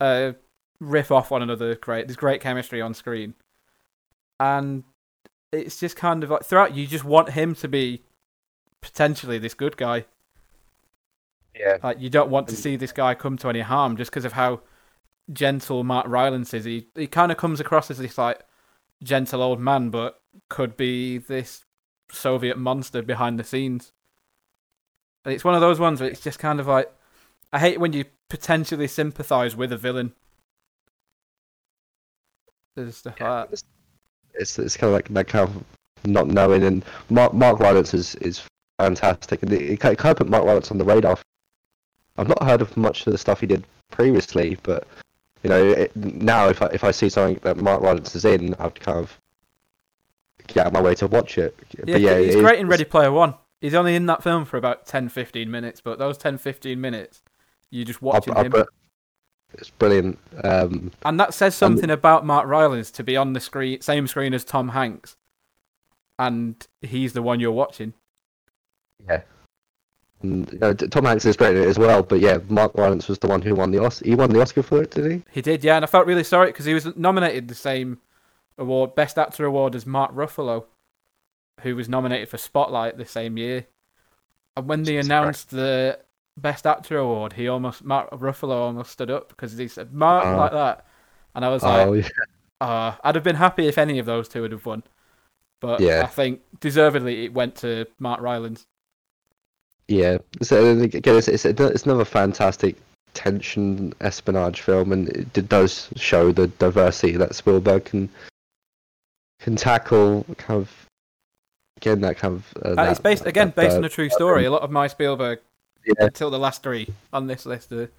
uh, riff off one another. Great, there's great chemistry on screen, and it's just kind of like throughout you just want him to be potentially this good guy. Yeah. Like you don't want to see this guy come to any harm just because of how gentle Mark Rylance is. He he kind of comes across as this like gentle old man, but could be this Soviet monster behind the scenes. And it's one of those ones where it's just kind of like I hate when you potentially sympathise with a villain. There's stuff like that. It's, it's kind of like that kind of not knowing, and Mark Mark Rylance is is fantastic, and it, it kind of put Mark Rylance on the radar. I've not heard of much of the stuff he did previously, but you know it, now if I if I see something that Mark Rylance is in, I'd kind of get out of my way to watch it. Yeah, but yeah, he's it great in Ready Player One. He's only in that film for about 10, 15 minutes, but those 10, 15 minutes, you just watching I'll him. put- it's brilliant. Um, And that says something about Mark Rylance to be on the screen, same screen as Tom Hanks, and he's the one you're watching. Yeah. And, you know, Tom Hanks is great in it as well, but yeah, Mark Rylance was the one who won the Oscar. He won the Oscar for it, did he? He did, yeah, and I felt really sorry because he was nominated the same award, Best Actor award, as Mark Ruffalo, who was nominated for Spotlight the same year. And when they announced the Best Actor award, he almost Mark Ruffalo almost stood up because he said Mark Oh. like that, and I was like, Oh, yeah. Uh, I'd have been happy if any of those two would have won. But Yeah. I think deservedly it went to Mark Rylance. Yeah. So again, it's, it's it's another fantastic tension espionage film, and it does show the diversity that Spielberg can can tackle. Kind of again that kind of. Uh, Uh, that, it's based again that, based uh, on a true story. A lot of my Spielberg Yeah, until the last three on this list are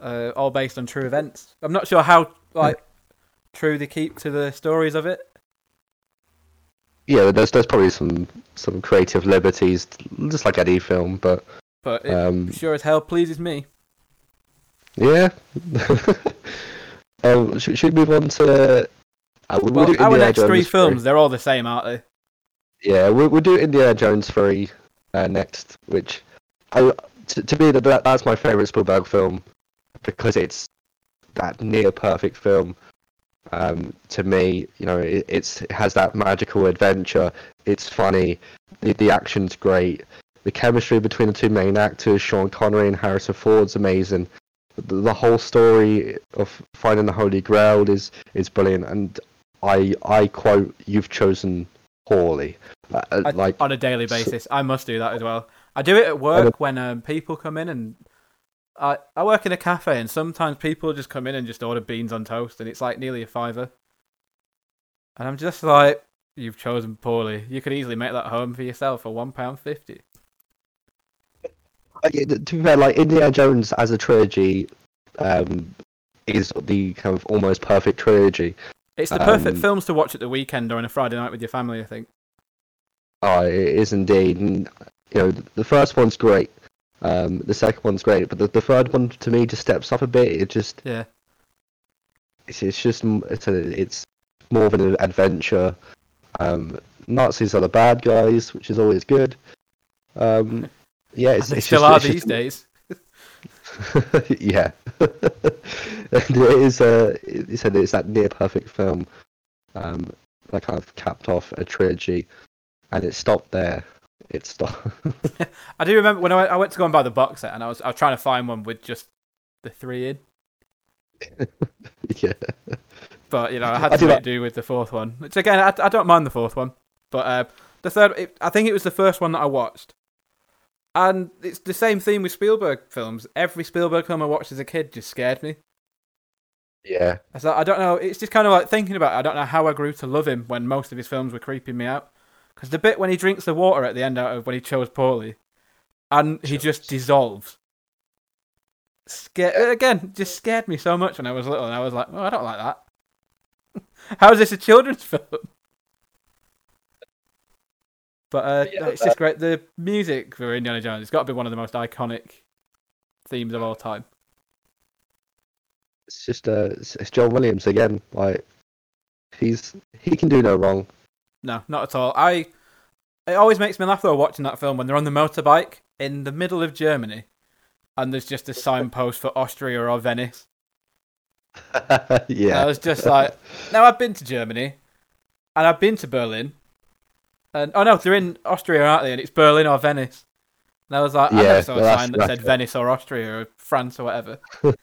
uh, all based on true events. I'm not sure how like true they keep to the stories of it. Yeah. There's there's probably some some creative liberties, just like any film, but But it um, sure as hell pleases me. yeah. um, should, should we move on to? Uh, we'll, Well, do our next three Jones films, they're all the same, aren't they? Yeah, we'll, we'll do Indiana Jones 3 uh, next, which I, to, to me that that's my favorite Spielberg film because it's that near perfect film. Um, to me, you know, it, it's it has that magical adventure. It's funny, the, the action's great, the chemistry between the two main actors, Sean Connery and Harrison Ford's amazing. The, the whole story of finding the Holy Grail is is brilliant, and I I quote, "You've chosen poorly." Uh, uh, I- like on a daily basis. I must do that as well. I do it at work when um, people come in and I I work in a cafe and sometimes people just come in and just order beans on toast and it's like nearly a fiver. And I'm just like, you've chosen poorly. You could easily make that home for yourself for one pound fifty. Uh, to be fair, like Indiana Jones as a trilogy, um, is the kind of almost perfect trilogy. It's the perfect Um, films to watch at the weekend or on a Friday night with your family. I think. Oh, it is indeed. And, you know, the first one's great. Um, the second one's great, but the, the third one to me just steps up a bit. It just Yeah. it's, it's just it's a, it's more of an adventure. Um, Nazis are the bad guys, which is always good. Um, yeah, it's, it's still just, are it's these just- days. yeah, and it is a it's, a, it's that near perfect film um, that kind of capped off a trilogy, and it stopped there. It stopped. I do remember when I went, I went to go and buy the box set and I was I was trying to find one with just the three in. yeah, But you know, I had I to do do with the fourth one. Which again, I, I don't mind the fourth one, but uh, the third, it, I think it was the first one that I watched, and it's the same theme with Spielberg films. Every Spielberg film I watched as a kid just scared me. yeah, I don't know. It's just kind of like thinking about. It, I don't know how I grew to love him when most of his films were creeping me out. Because the bit when he drinks the water at the end out of when he chose poorly, and he just dissolves. Scared again, just scared me so much when I was little, and I was like, "Oh, I don't like that." How is this a children's film? But uh, Yeah, it's just great. The music for Indiana Jones, it's got to be one of the most iconic themes of all time. it's just uh, it's, it's John Williams again. Like he's he can do no wrong. No, not at all. I it always makes me laugh though watching that film when they're on the motorbike in the middle of Germany, and there's just a signpost for Austria or Venice, Yeah. I was just like, now I've been to Germany, and I've been to Berlin, and oh no, they're in Austria, aren't they? And it's Berlin or Venice. And I was like, I Yeah, never saw a sign that said it. Venice or Austria or France or whatever.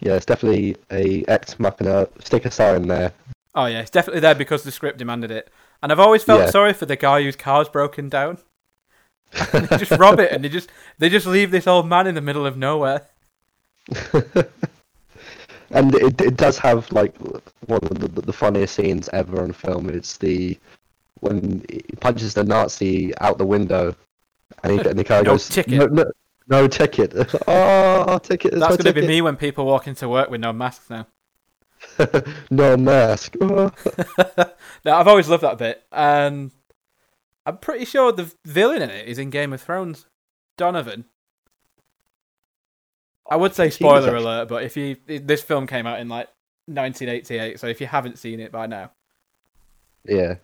Yeah, it's definitely a ex machina. Stick a sign there. Oh yeah, it's definitely there because the script demanded it. And I've always felt Yeah. sorry for the guy whose car's broken down. they just rob it and they just they just leave this old man in the middle of nowhere. and it it does have like one of the, the funniest scenes ever on film. It's the when he punches the Nazi out the window, and, he, and the car No goes, ticket. No, no, no ticket. oh, ticket. That's going to be me when people walk into work with no masks now. no mask. No, I've always loved that bit, and I'm pretty sure the villain in it is in Game of Thrones, Donovan. I would say spoiler alert, but if you this film came out in like 1988, so if you haven't seen it by now, Yeah.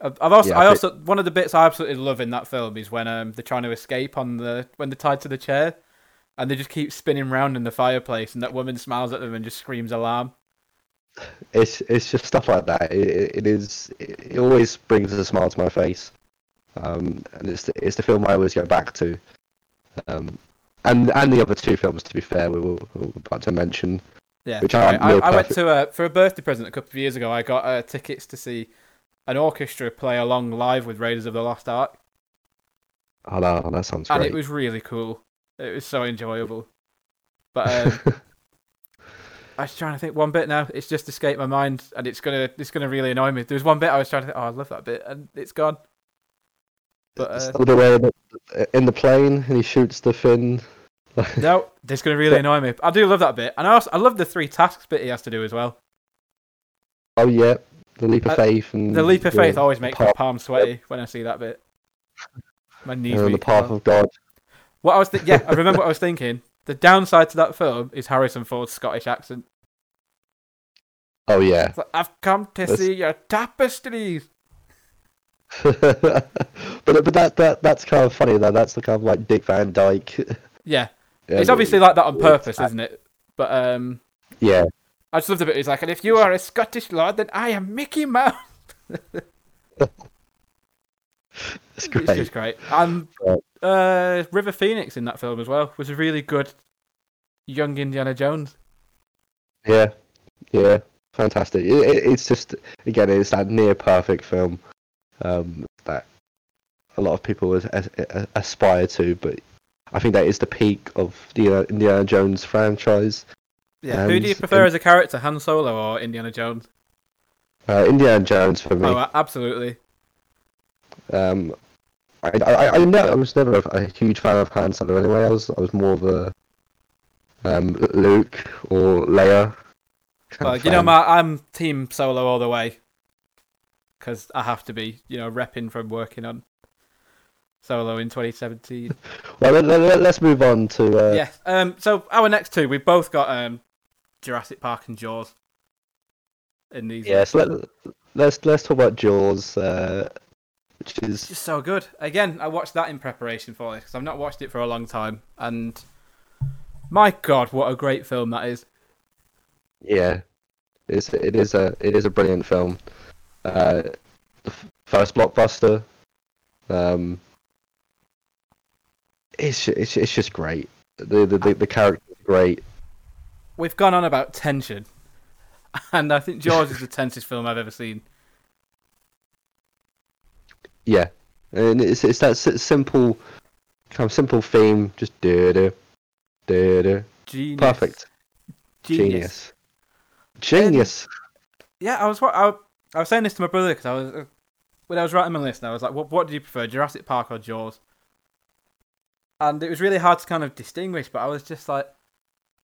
I've also Yeah, I I also one of the bits I absolutely love in that film is when um they're trying to escape on the when they're tied to the chair, and they just keep spinning round in the fireplace, and that woman smiles at them and just screams alarm. It's it's just stuff like that. It, it- is. It always brings a smile to my face. Um, and it's the, it's the film I always go back to. Um, and and the other two films, to be fair, we were, we were about to mention. Yeah, Which right. I, I went to a for a birthday present a couple of years ago. I got uh, tickets to see an orchestra play along live with Raiders of the Lost Ark, Oh, no, that sounds and great. it was really cool. It was so enjoyable. But um, I was trying to think one bit now. It's just escaped my mind, and it's gonna it's gonna really annoy me. There was one bit I was trying to think. Oh, I love that bit, and it's gone. But uh, the way in the plane, and he shoots the fin. no, it's gonna really annoy me. I do love that bit, and I also I love the three tasks bit he has to do as well. Oh yeah, the leap of Uh, faith and The leap of faith always makes my palms sweaty when I see that bit. My knees. the path of God. What I was, th- yeah, I remember what I was thinking. The downside to that film is Harrison Ford's Scottish accent. Oh yeah. Like, I've come to That's- see your tapestries. but but that that that's kind of funny though. That's the kind of like Dick Van Dyke. Yeah, Yeah, it's obviously like that on purpose, isn't it? But um, yeah. I just love the bit. He's like, and if you are a Scottish lord, then I am Mickey Mouse. It's It's great. just great. And Right. Uh, River Phoenix in that film as well was a really good young Indiana Jones. Yeah, yeah, fantastic. It, it, it's just again, it's that near perfect film um, that a lot of people as, as, as- aspire to, but I think that is the peak of the uh, Indiana Jones franchise. Yeah. Who do you And- prefer as a character, Han Solo or Indiana Jones? Uh, Indiana Jones for me. Oh, absolutely. Um, I, I, I, ne- I was never a, huge fan of Han Solo anyway. I was I was more of a um, Luke or Leia. Well, you know, my, I'm Team Solo all the way. Because I have to be, you know, repping from working on Solo in 2017. Well, let, let, let's move on to uh, yeah. Um. So our next two, we've both got um, Jurassic Park and Jaws. In these, Yes, let, let's let's talk about Jaws, uh, which is just so good. Again, I watched that in preparation for this because I've not watched it for a long time, and my God, what a great film that is! yeah, it's it is a it is a brilliant film. Uh, the f- first blockbuster. Um, it's it's it's just great. The the the, the characters great. We've gone on about tension, and I think Jaws is the tensest film I've ever seen. Yeah, and it's it's that simple kind of simple theme. Just do do do Genius. Perfect. Genius. Genius. Genius. Yeah, I was wa- I, I was saying this to my brother because I was uh, when I was writing my list. I was like, "What what do you prefer, Jurassic Park or Jaws?" And it was really hard to kind of distinguish, but I was just like,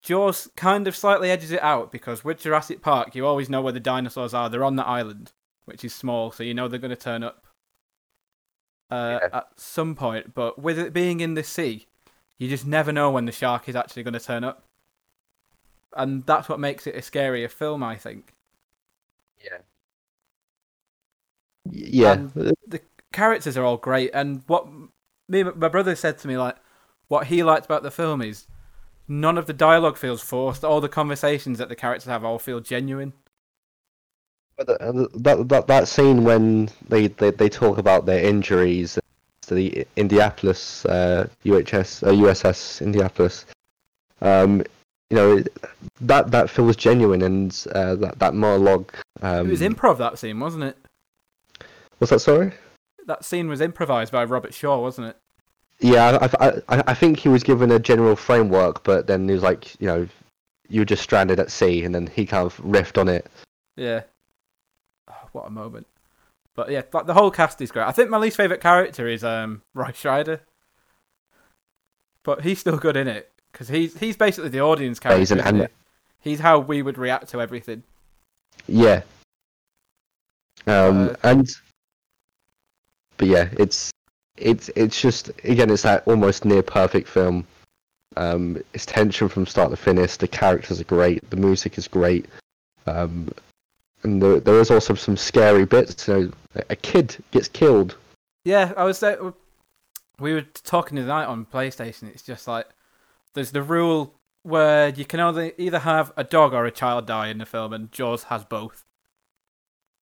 Jaws kind of slightly edges it out because with Jurassic Park, you always know where the dinosaurs are. They're on the island, which is small, so you know they're going to turn up uh, Yeah. at some point. But with it being in the sea, you just never know when the shark is actually going to turn up, and that's what makes it a scarier film, I think. Yeah. And the characters are all great, and what me my brother said to me, like, what he liked about the film is none of the dialogue feels forced. All the conversations that the characters have all feel genuine. But that that that scene when they, they, they talk about their injuries to the Indianapolis uh, UHS uh, USS Indianapolis, um, you know that that feels genuine and uh, that that monologue. Um, It was improv that scene, wasn't it? What's that? Sorry. That scene was improvised by Robert Shaw, wasn't it? Yeah, I, I I I think he was given a general framework, but then he was like, you know, you're just stranded at sea, and then he kind of riffed on it. Yeah. What a moment. But yeah, like the whole cast is great. I think my least favorite character is um Roy Scheider, but he's still good in it because he's he's basically the audience Yeah, he's character. an-? He's how we would react to everything. Yeah. Um, Uh, and but yeah, it's it's it's just again, it's that almost near perfect film. Um, it's tension from start to finish. The characters are great. The music is great. Um, and there, there is also some scary bits. You know, a- kid gets killed. Yeah, I was there. We were talking tonight on PlayStation. It's just like there's the rule where you can only either have a dog or a child die in the film, and Jaws has both.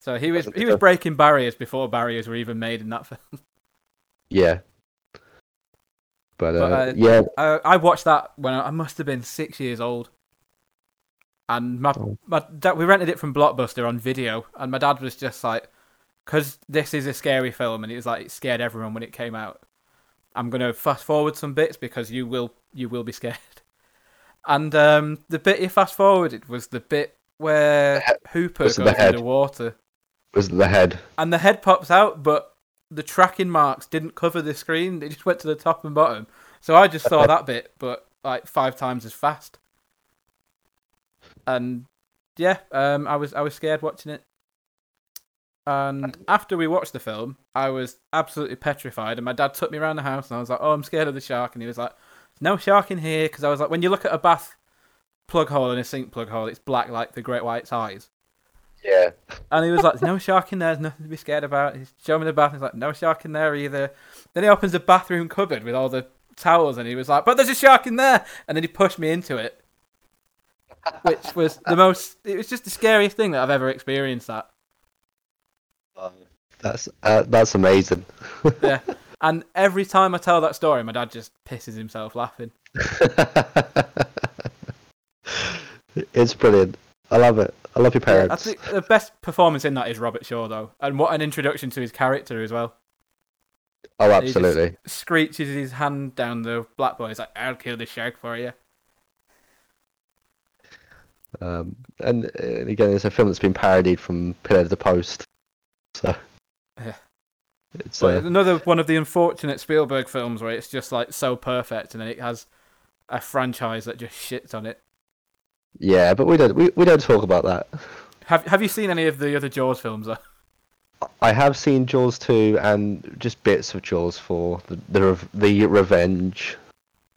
So he was he was breaking barriers before barriers were even made in that film. Yeah. But, uh, But, uh, yeah, I, I watched that when I, I must have been six years old, and my Oh. my dad, we rented it from Blockbuster on video, and my dad was just like, "Cause this is a scary film, and it was like it scared everyone when it came out. I'm gonna fast forward some bits because you will you will be scared." And um, the bit he fast forwarded was the bit where The he- Hooper goes it the head? underwater, was the head. and the head pops out, but the tracking marks didn't cover the screen; they just went to the top and bottom. So I just saw that bit, but like five times as fast. And yeah, um, I was I was scared watching it. And after we watched the film, I was absolutely petrified. And my dad took me around the house, and I was like, "Oh, I'm scared of the shark." And he was like, "No shark in here," because I was like, when you look at a bath plug hole and a sink plug hole, it's black like the great white's eyes. Yeah. And he was like, "No shark in there. There's nothing to be scared about." He's showing me the bath. He's like, "No shark in there either." Then he opens the bathroom cupboard with all the towels, and he was like, "But there's a shark in there!" And then he pushed me into it, which was the most. It was just the scariest thing that I've ever experienced. That That's uh, that's amazing. yeah. And every time I tell that story, my dad just pisses himself laughing. it's brilliant. I love it. I love your parents I parents. think the best performance in that is Robert Shaw, though, and what an introduction to his character as well. oh, He just absolutely. Screeches his hand down the black boy. He's like, "I'll kill the shark for you." Um, and, uh, again, it's a film that's been parodied from pillar to post. So Yeah. it's uh, another one of the unfortunate Spielberg films where it's just like so perfect, and then it has a franchise that just shits on it. yeah, but we don't we, we don't talk about that. Have Have you seen any of the other Jaws films? Though? I have seen Jaws two and just bits of Jaws four. The the, the revenge.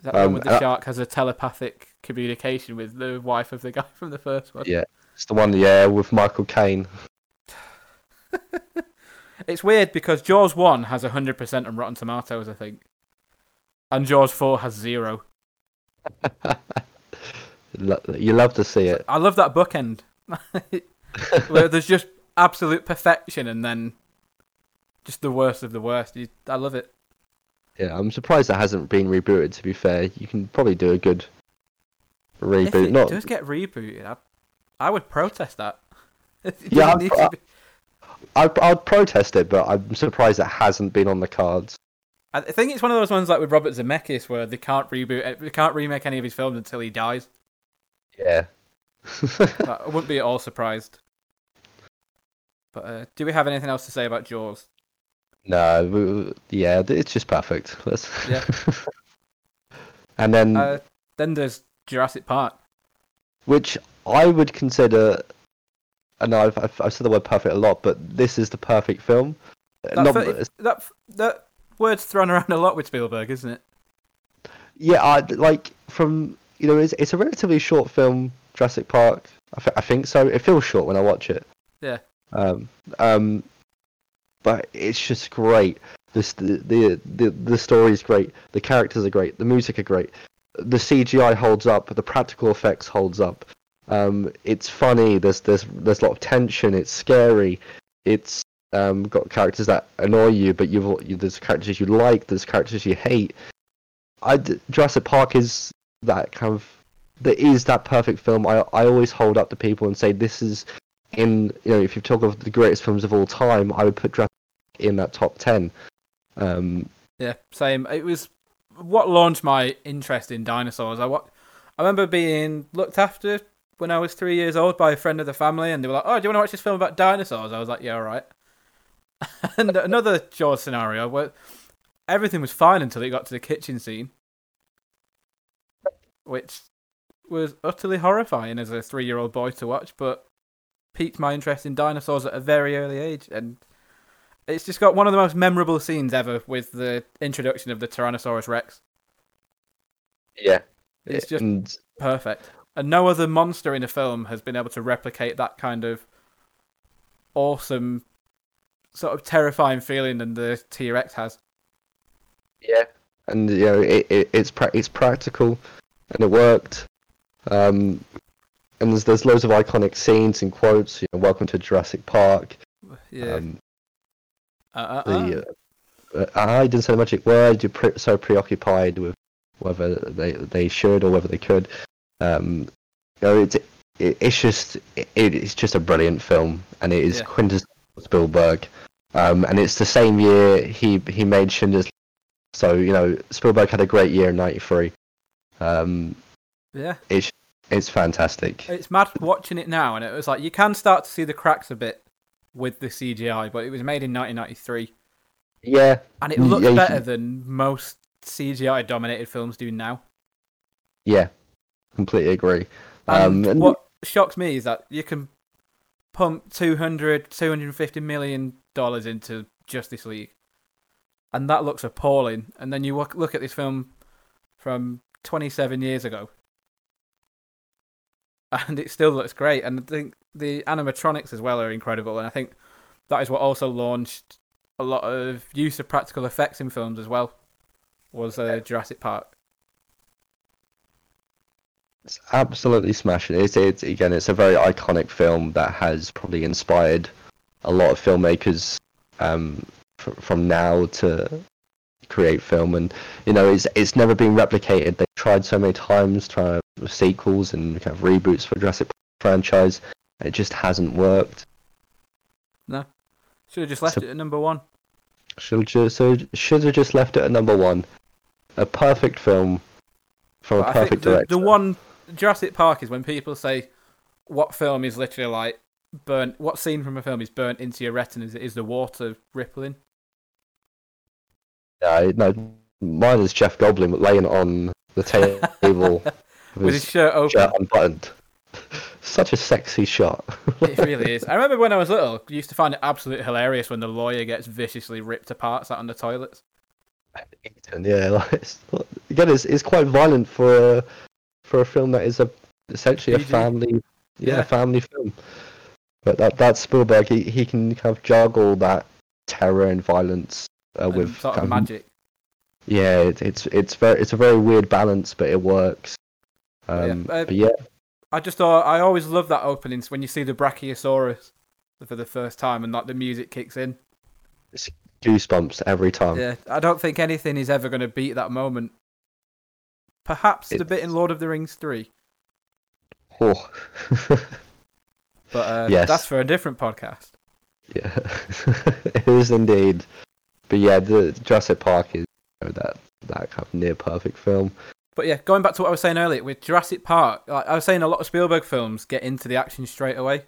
Is that the one Um, where the uh, shark has a telepathic communication with the wife of the guy from the first one? Yeah, it's the one yeah with Michael Caine. It's weird because Jaws one has hundred percent on Rotten Tomatoes, I think, and Jaws four has zero. You love to see it. I love that bookend where there's just absolute perfection and then just the worst of the worst. I love it. Yeah, I'm surprised it hasn't been rebooted. To be fair, you can probably do a good If reboot. it Not does get rebooted, I, I would protest that. Yeah, I'd be- I'd, I'd protest it, but I'm surprised it hasn't been on the cards. I think it's one of those ones like with Robert Zemeckis where they can't reboot, they can't remake any of his films until he dies. Yeah. I wouldn't be at all surprised. But uh, do we have anything else to say about Jaws? no, we- yeah, it's just perfect. Let's... Yeah. and then, Uh, then there's Jurassic Park. which I would consider, I know I've, I've, I've said the word perfect a lot, but this is the perfect film. That, Not, that that word's thrown around a lot with Spielberg, isn't it? yeah, I, like from you know, it's it's a relatively short film, Jurassic Park. I, th- I think so. It feels short when I watch it. Yeah. Um, um, but it's just great. This the the the, the story is great. The characters are great. The music are great. The CGI holds up, the practical effects holds up. Um, it's funny. There's there's there's a lot of tension. It's scary. It's um, got characters that annoy you, but you've you, there's characters you like. There's characters you hate. I Jurassic Park is that kind of there is that perfect film. I I always hold up to people and say this is in you know if you talk of the greatest films of all time, I would put Jurassic in that top ten. Um, Yeah, same. It was what launched my interest in dinosaurs. I I remember being looked after when I was three years old by a friend of the family, and they were like, "Oh, do you want to watch this film about dinosaurs?" I was like, "Yeah, all right." and another Jaws scenario where everything was fine until it got to the kitchen scene, which was utterly horrifying as a three-year-old boy to watch, but piqued my interest in dinosaurs at a very early age, and it's just got one of the most memorable scenes ever with the introduction of the Tyrannosaurus Rex. yeah, It's just and perfect. And no other monster in a film has been able to replicate that kind of awesome, sort of terrifying feeling than the T Rex has. Yeah, and you know it, it it's pra- it's practical, and it worked. Um, and there's there's loads of iconic scenes and quotes. You know, welcome to Jurassic Park. Yeah. Um, uh, uh, uh. the uh, I didn't say the magic word. You're pre- so preoccupied with whether they they should or whether they could. Um, you know, it's it, it's just it, it's just a brilliant film, and it is Yeah. quintessential Spielberg. Um, and it's the same year he he made Schindler's. So you know Spielberg had a great year in '93. Um, yeah. it's it's fantastic. It's mad watching it now, and it was like you can start to see the cracks a bit with the CGI, but it was made in 1993, Yeah, and it looked yeah, better than most CGI dominated films do now. yeah, completely agree. Um, And and- what shocks me is that you can pump 200, 250 million dollars into Justice League, and that looks appalling. And then you look, look at this film from 27 years ago, and it still looks great. And I think the animatronics as well are incredible. And I think that is what also launched a lot of use of practical effects in films as well. Was uh, Jurassic Park? It's absolutely smashing. It's, it's again, it's a very iconic film that has probably inspired a lot of filmmakers um, fr- from now to create film, and you know, it's it's never been replicated. They've tried so many times trying sequels and kind of reboots for Jurassic Park franchise. It just hasn't worked. No should have just left So- it at number one. Should just so should have just left it at number one. A perfect film from But a perfect the, director. the one Jurassic Park is when people say what film is literally like burnt. What scene from a film is burnt into your retinas? Is the water rippling? Yeah, no, mine is Jeff Goldblum laying on the table with his shirt open. shirt unbuttoned. Such a sexy shot. it really is. I remember when I was little, I used to find it absolutely hilarious when the lawyer gets viciously ripped apart sat on the toilets. Eaten, yeah, like, it's, again, it's, it's quite violent for a, for a film that is a essentially a family, yeah, Yeah. family film. But that that's Spielberg. He he can kind of juggle that terror and violence uh, with sort of magic. yeah, it, it's it's very it's a very weird balance, but it works. But yeah, Um, uh, but yeah, I just thought I always love that opening when you see the Brachiosaurus for the first time and like the music kicks in. goosebumps every time. Yeah, I don't think anything is ever going to beat that moment. Perhaps the bit in Lord of the Rings 3, Oh. but uh, Yes. that's for a different podcast. yeah, it is indeed. But yeah, the Jurassic Park is you know, that that kind of near perfect film. But yeah, going back to what I was saying earlier with Jurassic Park, like I was saying, a lot of Spielberg films get into the action straight away.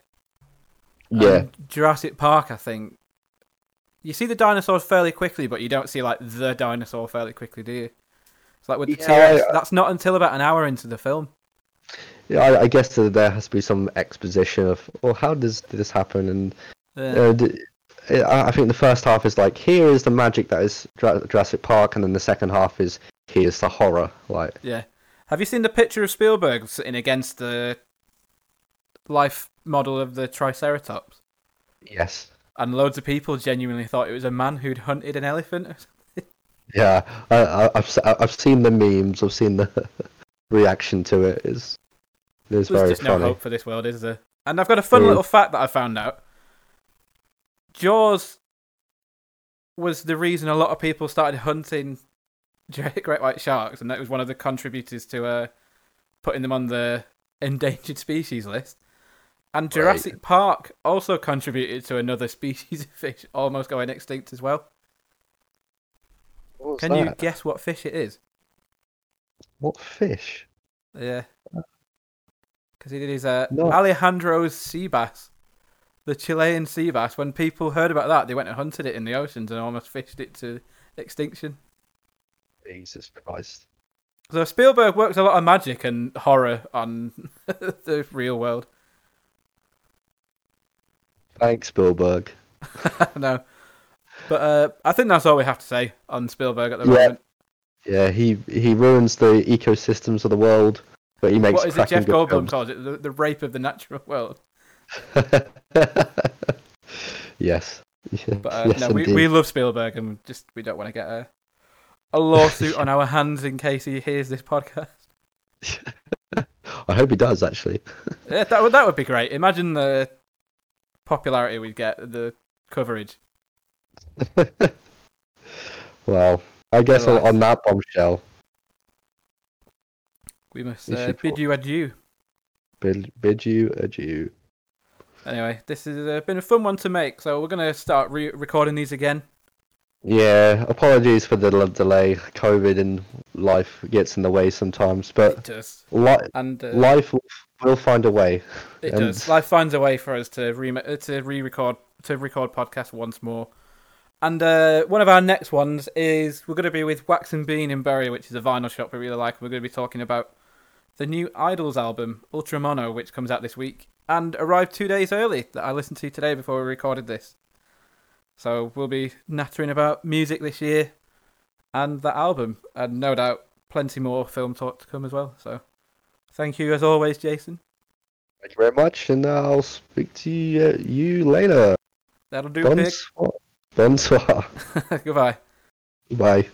Yeah, Jurassic Park, I think you see the dinosaurs fairly quickly, but you don't see like the dinosaur fairly quickly, do you? It's like with the Yeah, T-Rex, I- that's not until about an hour into the film. yeah. I, I guess there has to be some exposition of, well, how does this happen? And Yeah. uh, I I think the first half is like, here is the magic that is Jurassic Park, and then the second half is here's the horror. Like, Yeah. Have you seen the picture of Spielberg sitting against the life model of the Triceratops? yes, And loads of people genuinely thought it was a man who'd hunted an elephant. yeah. I, I, I've seen the memes. I've seen the reaction to it is is There's very just funny. no hope for this world, is there? And I've got a fun Mm. little fact that I found out. Jaws was the reason a lot of people started hunting great white sharks, and that was one of the contributors to uh, putting them on the endangered species list. And Jurassic Park also contributed to another species of fish almost going extinct as well. What was Can you guess what fish it is? What fish? Yeah. Because he did his uh, No. Alejandro's sea bass, the Chilean sea bass. When people heard about that, they went and hunted it in the oceans and almost fished it to extinction. Jesus Christ. So Spielberg works a lot of magic and horror on the real world. Thanks, Spielberg. no, but uh, I think that's all we have to say on Spielberg at the Yeah. moment. Yeah, he he ruins the ecosystems of the world, but he makes What is it Jeff Goldblum films. calls it? The, the rape of the natural world. yes. But uh, yes, no, we, we love Spielberg and just we don't want to get a a lawsuit on our hands in case he hears this podcast. I hope he does actually. Yeah, that would that would be great. Imagine the popularity we'd get, the coverage. well, I guess on, on that bombshell, We must uh, bid you adieu. bid, bid you adieu. Anyway, this has uh, been a fun one to make, so we're gonna start re- recording these again. Yeah, apologies for the delay. COVID and life gets in the way sometimes, It but does, li- and uh, life will, find a way. it and- does. Life finds a way for us to re uh, to re-record to record podcast once more. And uh, one of our next ones is we're going to be with Wax and Bean in Bury, which is a vinyl shop we really like. We're going to be talking about the new IDLES album, Ultra Mono, which comes out this week and arrived two days early that I listened to today before we recorded this. So we'll be nattering about music this year and that album, and no doubt plenty more film talk to come as well. So thank you as always, Jason. Thank you very much, and I'll speak to you, uh, you later. That'll do. Bonsoir. Bonsoir. Goodbye. Bye.